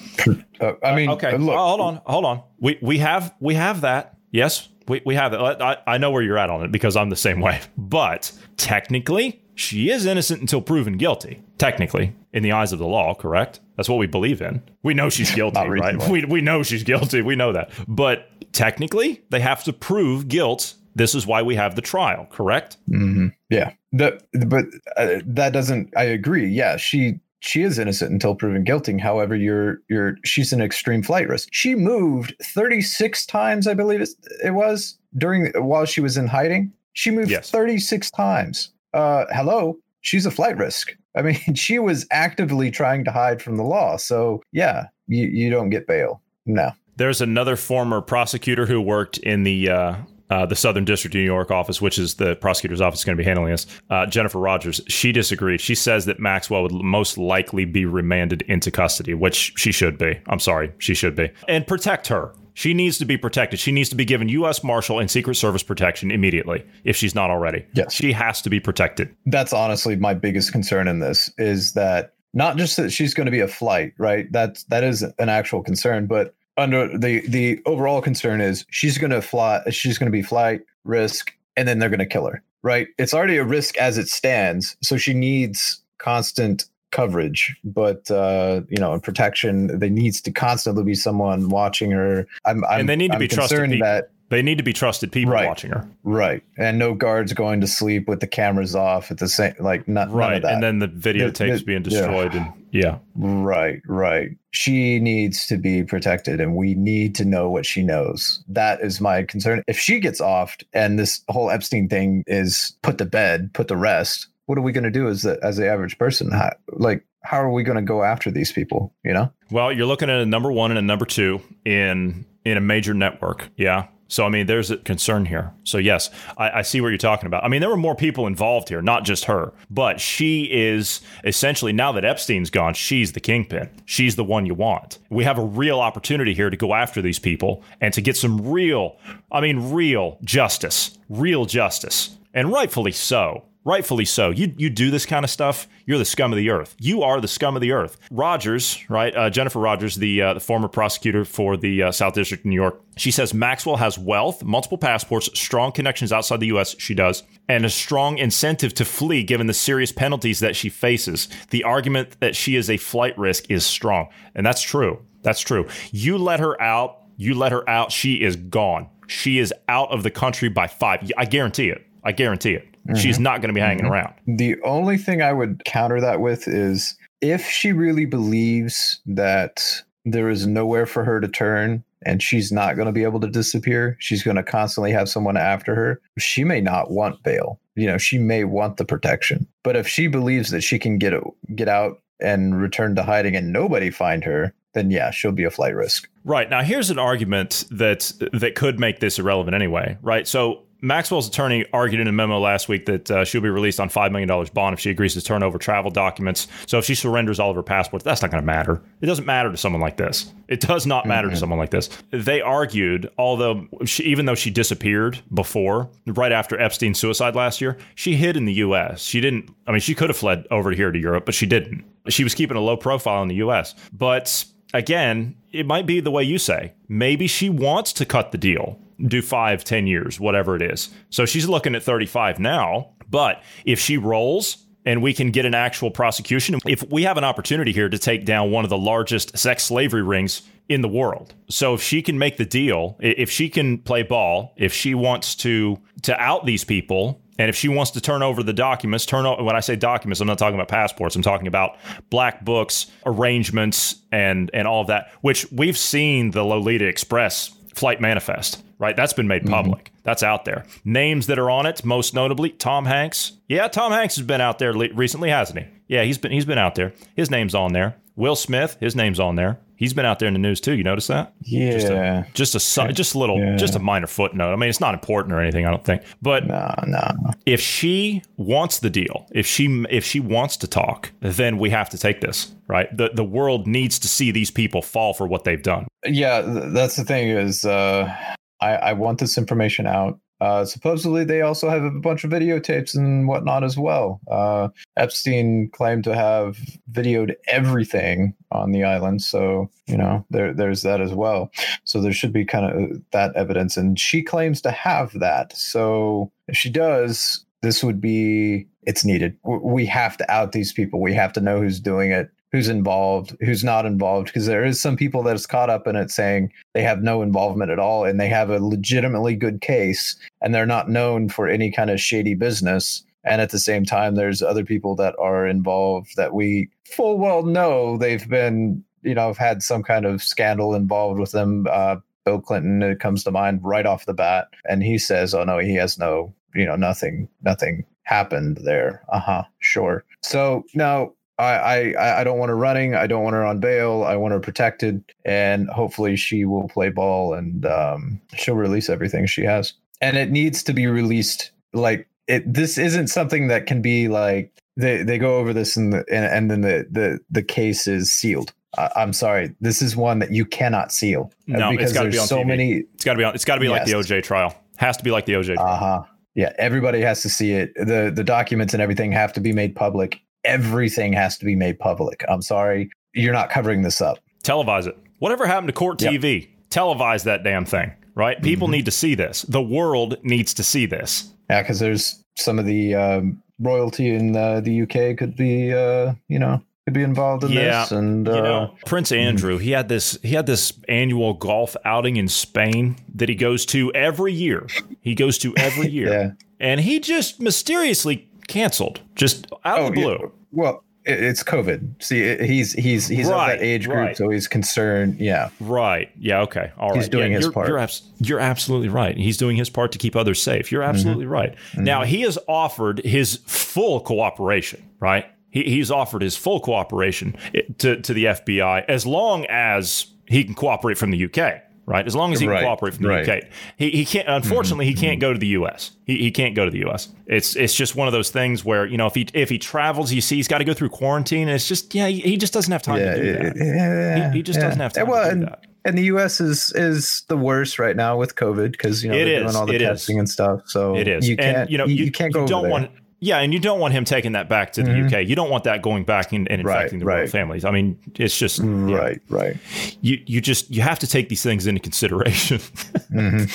Speaker 2: uh, I mean,
Speaker 1: okay. Look, oh, hold on, hold on. We we have we have that. Yes, we, we have it. I, I know where you're at on it because I'm the same way. But technically, she is innocent until proven guilty. Technically, in the eyes of the law, correct? That's what we believe in. We know she's guilty, right? We, we know she's guilty. We know that. But technically, they have to prove guilt. This is why we have the trial, correct?
Speaker 2: Mm-hmm. Yeah. The, but uh, that doesn't, I agree. Yeah. She, she is innocent until proven guilty. However, you're you're she's an extreme flight risk. She moved 36 times, I believe it was during while she was in hiding. She moved yes. 36 times. Uh, hello, she's a flight risk. I mean, she was actively trying to hide from the law. So yeah, you you don't get bail. No.
Speaker 1: There's another former prosecutor who worked in the uh, uh, the Southern District of New York office, which is the prosecutor's office going to be handling this, uh, Jennifer Rogers, she disagreed. She says that Maxwell would most likely be remanded into custody, which she should be. I'm sorry, she should be. And protect her. She needs to be protected. She needs to be given U.S. Marshal and Secret Service protection immediately if she's not already.
Speaker 2: Yes.
Speaker 1: She has to be protected.
Speaker 2: That's honestly my biggest concern in this is that not just that she's going to be a flight, right? That's that is an actual concern, but under the the overall concern is she's going to fly she's going to be flight risk and then they're going to kill her right? It's already a risk as it stands so she needs constant coverage but uh you know protection. There needs to constantly be someone watching her. I'm, I'm
Speaker 1: and they need to
Speaker 2: I'm
Speaker 1: be trusted people. that they need to be trusted people
Speaker 2: right.
Speaker 1: watching her.
Speaker 2: Right. And no guards going to sleep with the cameras off at the same like not
Speaker 1: right. And then the videotapes the, being destroyed yeah. and yeah.
Speaker 2: Right, right. She needs to be protected and we need to know what she knows. That is my concern. If she gets offed and this whole Epstein thing is put to bed, put to rest, what are we going to do as the as the average person? How, like how are we going to go after these people, you know?
Speaker 1: Well, you're looking at a number 1 and a number 2 in in a major network. Yeah. So, I mean, there's a concern here. So, yes, I, I, see what you're talking about. I mean, there were more people involved here, not just her, but she is essentially, now that Epstein's gone, she's the kingpin. She's the one you want. We have a real opportunity here to go after these people and to get some real, I mean, real justice, real justice, and rightfully so rightfully so. You you do this kind of stuff, you're the scum of the earth. You are the scum of the earth. Rogers, right? Uh, Jennifer Rogers, the uh, the former prosecutor for the uh, South District of New York, she says Maxwell has wealth, multiple passports, strong connections outside the U.S. She does, and a strong incentive to flee given the serious penalties that she faces. The argument that she is a flight risk is strong, and that's true. That's true. You let her out. You let her out. She is gone. She is out of the country by five. I guarantee it. I guarantee it. Mm-hmm. She's not going to be hanging mm-hmm. around.
Speaker 2: The only thing I would counter that with is if she really believes that there is nowhere for her to turn and she's not going to be able to disappear, she's going to constantly have someone after her. She may not want bail. You know, she may want the protection. But if she believes that she can get get out and return to hiding and nobody find her, then yeah, she'll be a flight risk.
Speaker 1: Right. Now here's an argument that that could make this irrelevant anyway, right? So Maxwell's attorney argued in a memo last week that uh, she'll be released on $5 million bond if she agrees to turn over travel documents. So if she surrenders all of her passports, that's not going to matter. It doesn't matter to someone like this. It does not matter mm-hmm. to someone like this. They argued, although she, even though she disappeared before, right after Epstein's suicide last year, she hid in the U.S. She didn't, I mean, she could have fled over here to Europe, but she didn't. She was keeping a low profile in the U.S. But again, it might be the way you say. Maybe she wants to cut the deal do five, ten years, whatever it is. So she's looking at 35 now. But if she rolls and we can get an actual prosecution, if we have an opportunity here to take down one of the largest sex slavery rings in the world. So if she can make the deal, if she can play ball, if she wants to to out these people, and if she wants to turn over the documents, turn over when I say documents, I'm not talking about passports. I'm talking about black books, arrangements, and and all of that, which we've seen the Lolita Express flight manifest right? That's been made mm-hmm. public. Mm-hmm. That's out there. Names that are on it, most notably Tom Hanks. Yeah, Tom Hanks has been out there recently, hasn't he? Yeah, he's been he's been out there. His name's on there. Will Smith, his name's on there. He's been out there in the news too. You notice that?
Speaker 2: Yeah.
Speaker 1: Just a just a, just a little, yeah. just a minor footnote. I mean, it's not important or anything. I don't think. But
Speaker 2: no, no.
Speaker 1: If she wants the deal, if she if she wants to talk, then we have to take this. Right. The the world needs to see these people fall for what they've done.
Speaker 2: Yeah, that's the thing. Is uh, I, I want this information out. Uh, supposedly, they also have a bunch of videotapes and whatnot as well. Uh, Epstein claimed to have videoed everything on the island, so you know there there's that as well. So there should be kind of that evidence, and she claims to have that. So if she does, this would be it's needed. We have to out these people. We have to know who's doing it who's involved, who's not involved, because there is some people that's caught up in it saying they have no involvement at all and they have a legitimately good case and they're not known for any kind of shady business. And at the same time, there's other people that are involved that we full well know they've been, you know, have had some kind of scandal involved with them. Uh, Bill Clinton, comes to mind right off the bat. And he says, oh, no, he has no, you know, nothing, nothing happened there. Uh huh. Sure. So now I, I I don't want her running. I don't want her on bail. I want her protected, and hopefully she will play ball and um, she'll release everything she has. And it needs to be released. Like it, this isn't something that can be like they they go over this and the, and, and then the the the case is sealed. I, I'm sorry, this is one that you cannot seal.
Speaker 1: Uh, no,
Speaker 2: because
Speaker 1: it's got to be on
Speaker 2: so
Speaker 1: TV.
Speaker 2: many.
Speaker 1: It's got to be on. It's got to be yes. like the OJ trial. Has to be like the OJ. Trial.
Speaker 2: Uh huh. Yeah, everybody has to see it. the The documents and everything have to be made public everything has to be made public. I'm sorry, you're not covering this up.
Speaker 1: Televise it. Whatever happened to court TV? Yep. Televise that damn thing, right? People mm-hmm. need to see this. The world needs to see this.
Speaker 2: Yeah, because there's some of the um, royalty in uh, the UK could be, uh, you know, could be involved in
Speaker 1: yeah,
Speaker 2: this. And uh,
Speaker 1: you know, Prince mm-hmm. Andrew, he had this he had this annual golf outing in Spain that he goes to every year. He goes to every year, yeah. and he just mysteriously canceled just out oh, of the blue. Yeah.
Speaker 2: Well, it's COVID. See, he's he's he's right, of that age group, right. so he's concerned. Yeah,
Speaker 1: right. Yeah, okay, all right.
Speaker 2: He's doing
Speaker 1: yeah,
Speaker 2: his
Speaker 1: you're,
Speaker 2: part.
Speaker 1: You're, abs- you're, absolutely right. He's doing his part to keep others safe. You're mm-hmm. absolutely mm-hmm. right. Mm-hmm. Now he has offered his full cooperation. Right. He, he's offered his full cooperation to to the FBI as long as he can cooperate from the UK right? As long as he can cooperate from the right. UK, he, he can't. Unfortunately, mm-hmm. he can't go to the U.S. He, he can't go to the U.S. It's it's just one of those things where you know if he if he travels, you see he's got to go through quarantine, and it's just yeah he, he just doesn't have time yeah, to do that. Yeah, he, he just yeah. doesn't have time well, to do that.
Speaker 2: And the U.S. is is the worst right now with COVID because you know it they're is. doing all the testing is. and stuff. So
Speaker 1: it is.
Speaker 2: You can't.
Speaker 1: And, you know
Speaker 2: you,
Speaker 1: you
Speaker 2: can't go.
Speaker 1: You don't
Speaker 2: want.
Speaker 1: Yeah, and you don't want him taking that back to the mm-hmm. UK. You don't want that going back and, and infecting right, the royal right. families. I mean, it's just
Speaker 2: yeah. right, right.
Speaker 1: You you just you have to take these things into consideration. mm-hmm.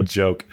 Speaker 1: a joke.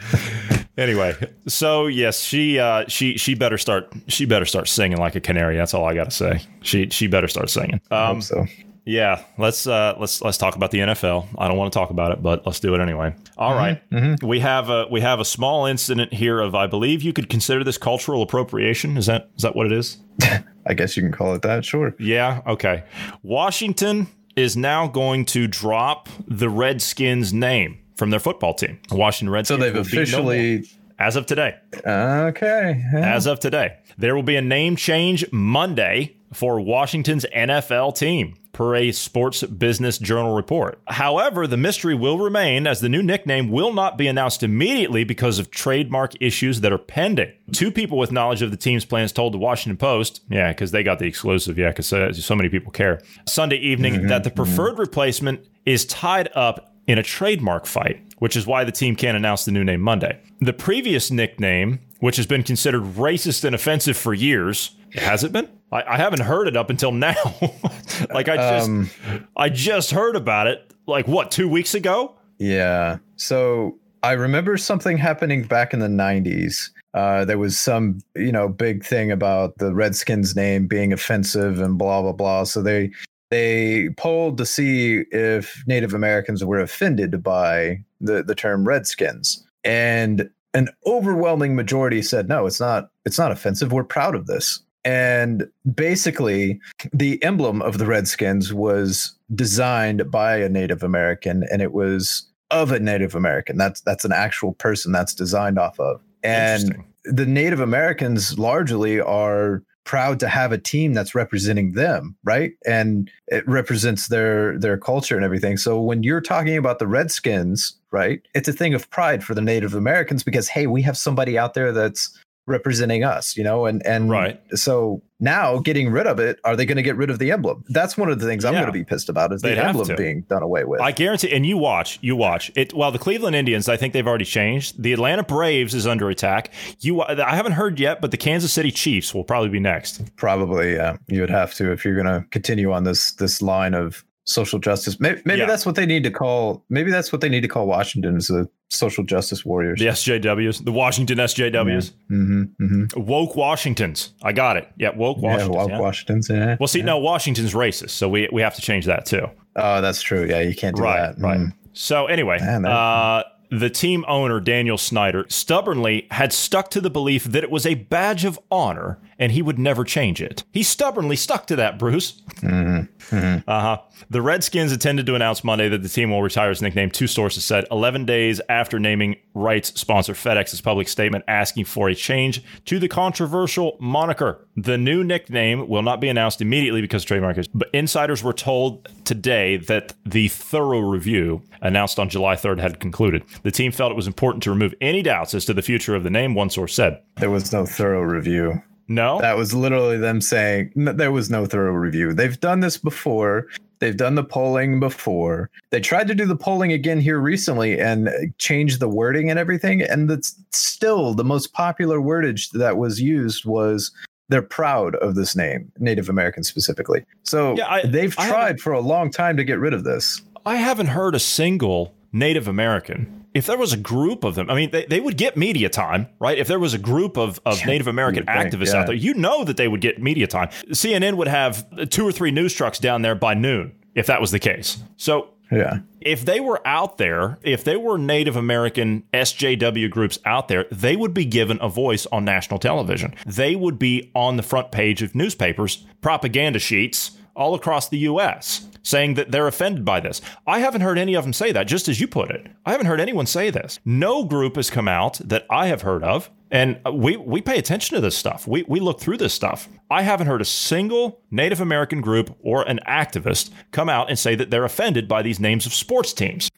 Speaker 1: Anyway, so yes, she uh, she she better start she better start singing like a canary. That's all I got to say. She she better start singing.
Speaker 2: Um, so.
Speaker 1: Yeah, let's uh, let's let's talk about the NFL. I don't want to talk about it, but let's do it anyway. All mm-hmm, right. mm-hmm. we have a we have a small incident here of I believe you could consider this cultural appropriation. Is that is that what it is?
Speaker 2: I guess you can call it that. Sure.
Speaker 1: Yeah. Okay. Washington is now going to drop the Redskins name from their football team. Washington Redskins.
Speaker 2: So they've officially. No
Speaker 1: as of today.
Speaker 2: Okay.
Speaker 1: Yeah. As of today. There will be a name change Monday for Washington's NFL team per a Sports Business Journal report. However, the mystery will remain as the new nickname will not be announced immediately because of trademark issues that are pending. Two people with knowledge of the team's plans told the Washington Post, yeah, because they got the exclusive, yeah, because so, so, many people care, Sunday evening mm-hmm, that the preferred mm-hmm. replacement is tied up in a trademark fight, which is why the team can't announce the new name Monday. The previous nickname, which has been considered racist and offensive for years, has it been? I, I haven't heard it up until now. like I just um, I just heard about it like what, two weeks ago?
Speaker 2: Yeah. So I remember something happening back in the nineties. Uh, there was some, you know, big thing about the Redskins name being offensive and blah blah blah. So they they polled to see if Native Americans were offended by the the term Redskins, and an overwhelming majority said no, it's not. It's not offensive. We're proud of this. And basically, the emblem of the Redskins was designed by a Native American, and it was of a Native American. That's that's an actual person that's designed off of. And the Native Americans largely are proud to have a team that's representing them, right? And it represents their their culture and everything. So when you're talking about the Redskins, right? It's a thing of pride for the Native Americans because hey, we have somebody out there that's representing us, you know, and and
Speaker 1: right.
Speaker 2: So now getting rid of it, are they going to get rid of the emblem? That's one of the things I'm yeah. going to be pissed about is the They'd emblem being done away with.
Speaker 1: I guarantee, and you watch, you watch it. While the Cleveland Indians, I think they've already changed. The Atlanta Braves is under attack. You, I haven't heard yet, but the Kansas City Chiefs will probably be next.
Speaker 2: Probably, yeah. You would have to if you're going to continue on this this line of social justice. Maybe, maybe yeah. that's what they need to call. Maybe that's what they need to call Washington is the social justice warriors.
Speaker 1: The SJWs, the Washington SJWs,
Speaker 2: mm-hmm, mm-hmm.
Speaker 1: woke Washingtons. I got it. Yeah, woke Washingtons.
Speaker 2: Yeah, woke
Speaker 1: yeah.
Speaker 2: Washingtons. Yeah.
Speaker 1: Well, see, no, Washington's racist, so we we have to change that too.
Speaker 2: Oh, that's true. Yeah, you can't do
Speaker 1: right,
Speaker 2: that.
Speaker 1: Right. Mm. So anyway, Man, uh, the team owner, Daniel Snyder, stubbornly had stuck to the belief that it was a badge of honor and he would never change it. He stubbornly stuck to that, Bruce.
Speaker 2: Mm-hmm. Mm-hmm.
Speaker 1: Uh huh. The Redskins intended to announce Monday that the team will retire his nickname, two sources said, 11 days after naming rights sponsor FedEx's public statement asking for a change to the controversial moniker. The new nickname will not be announced immediately because trademark is, but insiders were told today that the thorough review announced on July 3rd had concluded. The team felt it was important to remove any doubts as to the future of the name, one source said.
Speaker 2: There was no thorough review.
Speaker 1: No.
Speaker 2: That was literally them saying there was no thorough review. They've done this before. They've done the polling before. They tried to do the polling again here recently and uh, change the wording and everything. And that's still the most popular wordage that was used was they're proud of this name, Native American specifically. So yeah, I, they've tried for a long time to get rid of this.
Speaker 1: I haven't heard a single Native American if there was a group of them, I mean, they, they would get media time, right? If there was a group of, of Native American activists think, yeah. out there, you know that they would get media time. CNN would have two or three news trucks down there by noon if that was the case. So,
Speaker 2: yeah.
Speaker 1: If they were out there, if they were Native American SJW groups out there, they would be given a voice on national television. They would be on the front page of newspapers, propaganda sheets all across the US saying that they're offended by this. I haven't heard any of them say that, just as you put it. I haven't heard anyone say this. No group has come out that I have heard of. And we, we pay attention to this stuff. We, we look through this stuff. I haven't heard a single Native American group or an activist come out and say that they're offended by these names of sports teams.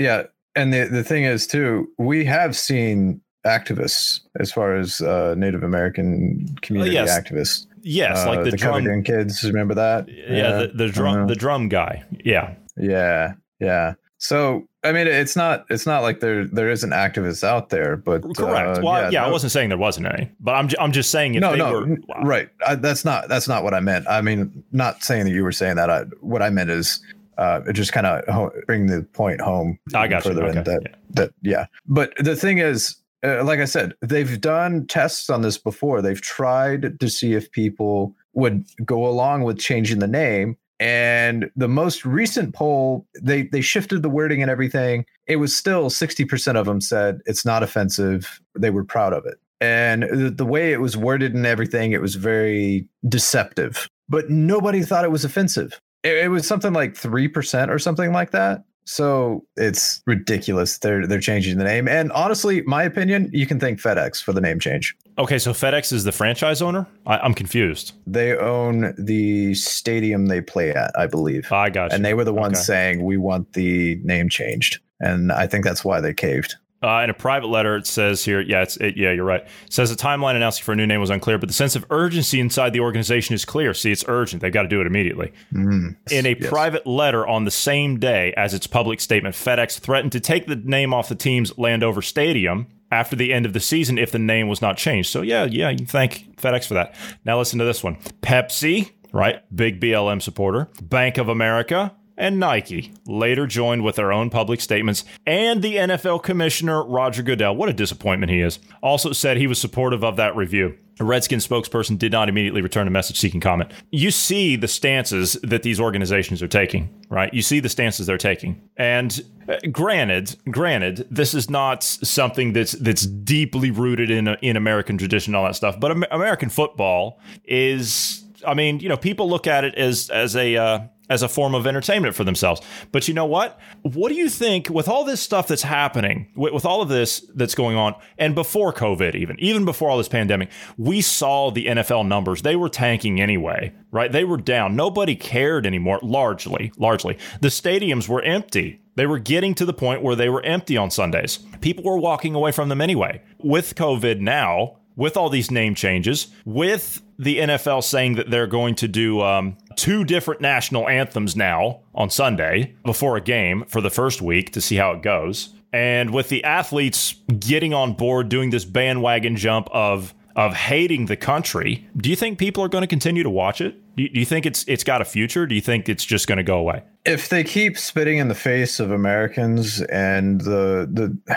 Speaker 2: Yeah. And the, the thing is, too, we have seen activists as far as uh, Native American community uh, yes. activists
Speaker 1: Yes, like uh, the,
Speaker 2: the
Speaker 1: drum
Speaker 2: kids. Remember that?
Speaker 1: Yeah, yeah the, the, drum uh-huh. the drum guy. Yeah,
Speaker 2: yeah, yeah. So I mean, it's not it's not like there there isn't activists out there, but
Speaker 1: correct. Uh, well, yeah, yeah no, I wasn't saying there wasn't any, but I'm I'm just saying if
Speaker 2: no,
Speaker 1: no,
Speaker 2: were, wow. right. I, that's not that's not what I meant. I mean, not saying that you were saying that. I, what I meant is uh, just kind of ho- bring the point home.
Speaker 1: I got further you. Okay.
Speaker 2: that yeah. that yeah. But the thing is, uh, like I said, they've done tests on this before. They've tried to see if people would go along with changing the name. And the most recent poll, they they shifted the wording and everything. It was still 60% of them said it's not offensive. They were proud of it. And the, the way it was worded and everything, it was very deceptive. But nobody thought it was offensive. It, it was something like 3% or something like that. So it's ridiculous. They're they're changing the name. And honestly, my opinion, you can thank FedEx for the name change.
Speaker 1: Okay, so FedEx is the franchise owner? I, am confused.
Speaker 2: They own the stadium they play at, I believe.
Speaker 1: I got you.
Speaker 2: And they were the ones okay. saying we want the name changed. And I think that's why they caved.
Speaker 1: Uh, in a private letter, it says here, yeah, it's it, yeah, you're right. It says the timeline announcing for a new name was unclear, but the sense of urgency inside the organization is clear. See, it's urgent; they've got to do it immediately.
Speaker 2: Mm,
Speaker 1: in a yes. private letter on the same day as its public statement, FedEx threatened to take the name off the team's Landover Stadium after the end of the season if the name was not changed. So yeah, yeah, you thank FedEx for that. Now listen to this one: Pepsi, right, big BLM supporter, Bank of America, and Nike later joined with their own public statements, and the NFL commissioner, Roger Goodell, what a disappointment he is, also said he was supportive of that review. A Redskins spokesperson did not immediately return a message seeking comment. You see the stances that these organizations are taking, right? You see the stances they're taking. And uh, granted, granted, this is not something that's that's deeply rooted in in American tradition and all that stuff, but American football is I mean, you know, people look at it as as a uh, as a form of entertainment for themselves. But you know what? What do you think with all this stuff that's happening, with, with, all of this that's going on, and before COVID, even even before all this pandemic, we saw the NFL numbers. They were tanking anyway, right? They were down. Nobody cared anymore. Largely, largely, the stadiums were empty. They were getting to the point where they were empty on Sundays. People were walking away from them anyway. With COVID now, with all these name changes, with the NFL saying that they're going to do um, two different national anthems now on Sunday before a game for the first week to see how it goes. And with the athletes getting on board, doing this bandwagon jump of of hating the country, do you think people are going to continue to watch it? Do you, do you think it's it's got a future? Do you think it's just going to go away?
Speaker 2: If they keep spitting in the face of Americans and the the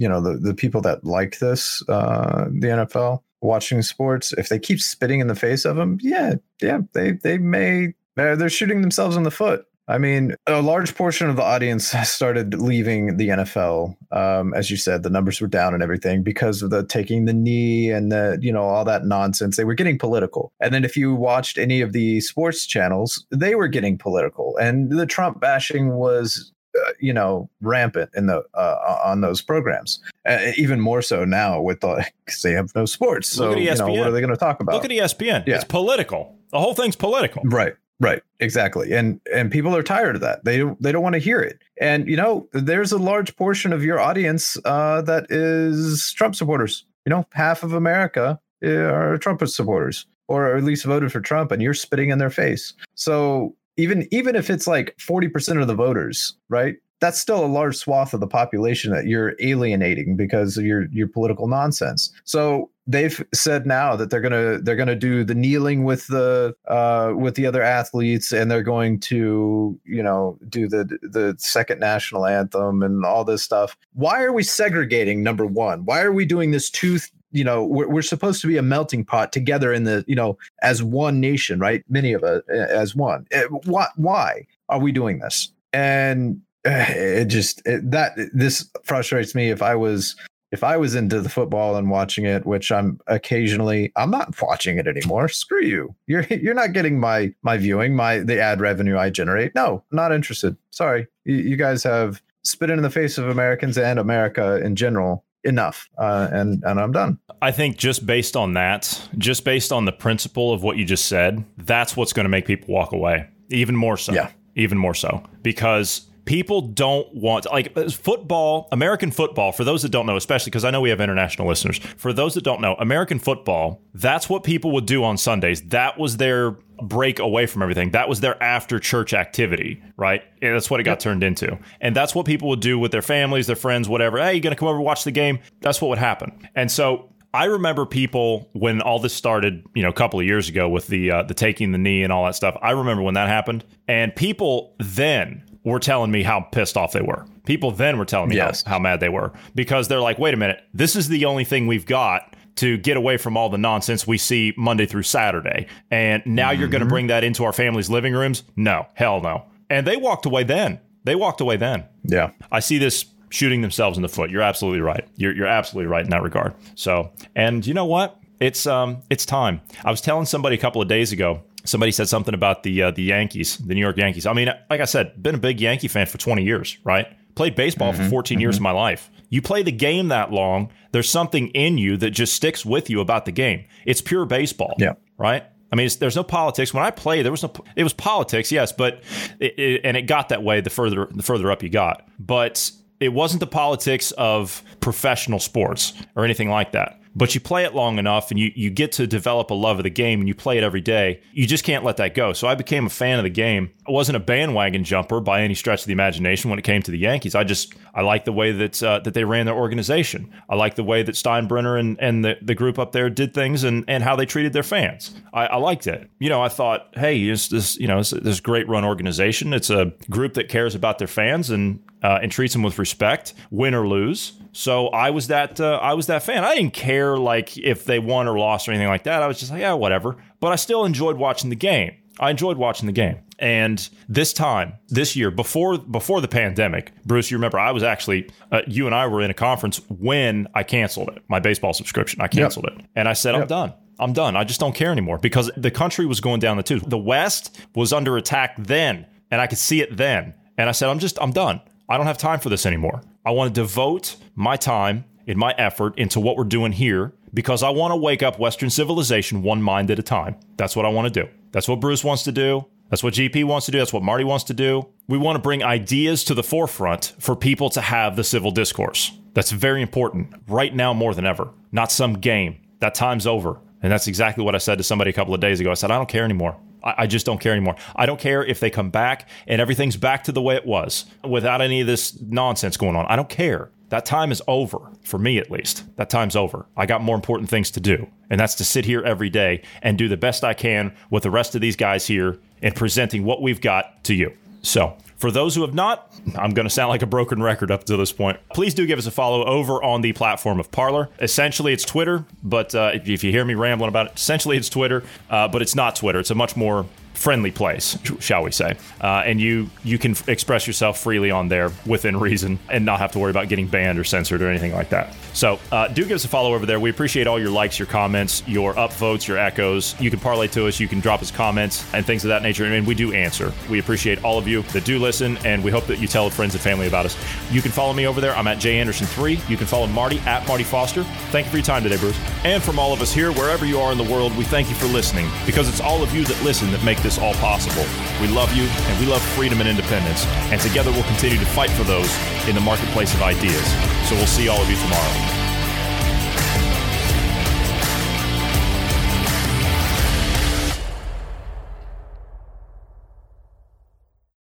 Speaker 2: you know the the people that like this, uh, the NFL watching sports, if they keep spitting in the face of them, yeah, yeah, they they may they're, shooting themselves in the foot. I mean, a large portion of the audience started leaving the NFL. Um, as you said, the numbers were down and everything because of the taking the knee and the, you know, all that nonsense. They were getting political. And then if you watched any of the sports channels, they were getting political. And the Trump bashing was uh, you know rampant in the uh, on those programs uh, even more so now with the because they have no sports so you know what are they going to talk about
Speaker 1: look at espn yeah. it's political the whole thing's political
Speaker 2: right Right, exactly. And and people are tired of that. They don't they don't want to hear it. And you know, there's a large portion of your audience uh, that is Trump supporters. You know, half of America eh, are Trump supporters or at least voted for Trump and you're spitting in their face. So even even if it's like 40% of the voters, right? that's still a large swath of the population that you're alienating because of your your political nonsense. So they've said now that they're gonna they're gonna do the kneeling with the uh, with the other athletes, and they're going to you know do the the second national anthem and all this stuff. Why are we segregating? Number one, why are we doing this two? You know we're, we're supposed to be a melting pot together in the you know as one nation right? Many of us eh, as one. Eh, why why are we doing this? And eh, it just it, that this frustrates me. If i was if i was into the football and watching it which i'm occasionally i'm not watching it anymore. Screw you. You're you're not getting my my viewing my the ad revenue i generate. No not interested. Sorry. You, you guys have spit in the face of americans and america in general enough uh, and and i'm done.
Speaker 1: I think just based on that just based on the principle of what you just said that's what's going to make people walk away. Even more so. Yeah. Even more so. Because people don't want like football american football for those that don't know especially because i know we have international listeners for those that don't know american football that's what people would do on sundays. That was their break away from everything. That was their after church activity right? And that's what it got yep. turned into. And that's what people would do with their families their friends whatever. Hey you gonna come over and watch the game? That's what would happen. And so I remember people when all this started, you know, a couple of years ago with the uh, the taking the knee and all that stuff. I remember when that happened, and people then were telling me how pissed off they were. People then were telling me yes. how, how mad they were because they're like, wait a minute, this is the only thing we've got to get away from all the nonsense we see Monday through Saturday. And now mm-hmm. you're going to bring that into our family's living rooms? No, hell no. And they walked away then. They walked away then.
Speaker 2: Yeah.
Speaker 1: I see this shooting themselves in the foot. You're absolutely right. You're, you're absolutely right in that regard. So, and you know what? It's um it's time. I was telling somebody a couple of days ago somebody said something about the uh, the Yankees, the New York Yankees. I mean, like I said, been a big Yankee fan for 20 years, right? Played baseball mm-hmm, for 14 mm-hmm. years of my life. You play the game that long, there's something in you that just sticks with you about the game. It's pure baseball,
Speaker 2: yeah,
Speaker 1: right? I mean, there's no politics. When I played, there was no. It was politics, yes, but it, it, and it got that way the further the further up you got. But it wasn't the politics of professional sports or anything like that but you play it long enough and you, you get to develop a love of the game and you play it every day. You just can't let that go. So I became a fan of the game. I wasn't a bandwagon jumper by any stretch of the imagination when it came to the Yankees. I just I like the way that uh, that they ran their organization. I like the way that Steinbrenner and, and the, the group up there did things and, and how they treated their fans. I, I liked it. You know, I thought, hey, it's this you know this great run organization. It's a group that cares about their fans and uh, and treats them with respect, win or lose. So I was that uh, I was that fan. I didn't care like if they won or lost or anything like that. I was just like, yeah, whatever. But I still enjoyed watching the game. I enjoyed watching the game. And this time, this year, before before the pandemic, Bruce, you remember I was actually uh, you and I were in a conference when I canceled it, my baseball subscription. I canceled yep. it, and I said, yep. I'm done. I'm done. I just don't care anymore because the country was going down the tubes. The West was under attack then, and I could see it then. And I said, I'm just, I'm done. I don't have time for this anymore. I want to devote my time and my effort into what we're doing here because I want to wake up Western civilization one mind at a time. That's what I want to do. That's what Bruce wants to do. That's what GP wants to do. That's what Marty wants to do. We want to bring ideas to the forefront for people to have the civil discourse. That's very important right now more than ever. Not some game, That time's over. And that's exactly what I said to somebody a couple of days ago. I said, I don't care anymore. I, just don't care anymore. I don't care if they come back and everything's back to the way it was without any of this nonsense going on. I don't care. That time is over, for me at least. That time's over. I got more important things to do, and that's to sit here every day and do the best I can with the rest of these guys here and presenting what we've got to you. So, for those who have not, I'm going to sound like a broken record up to this point. Please do give us a follow over on the platform of Parler. Essentially, it's Twitter, but uh, if you hear me rambling about it, essentially it's Twitter, uh, but it's not Twitter. It's a much more friendly place, shall we say? Uh, and you you can f- express yourself freely on there within reason, and not have to worry about getting banned or censored or anything like that. So uh, do give us a follow over there. We appreciate all your likes, your comments, your upvotes, your echoes. You can parlay to us. You can drop us comments and things of that nature, and we do answer. We appreciate all of you that do listen, and we hope that you tell friends and family about us. You can follow me over there. I'm at Jay Anderson three. You can follow Marty at Marty Foster. Thank you for your time today, Bruce. And from all of us here, wherever you are in the world, we thank you for listening because it's all of you that listen that make this all possible. We love you, and we love freedom and independence. And together we'll continue to fight for those in the marketplace of ideas. So we'll see all of you tomorrow.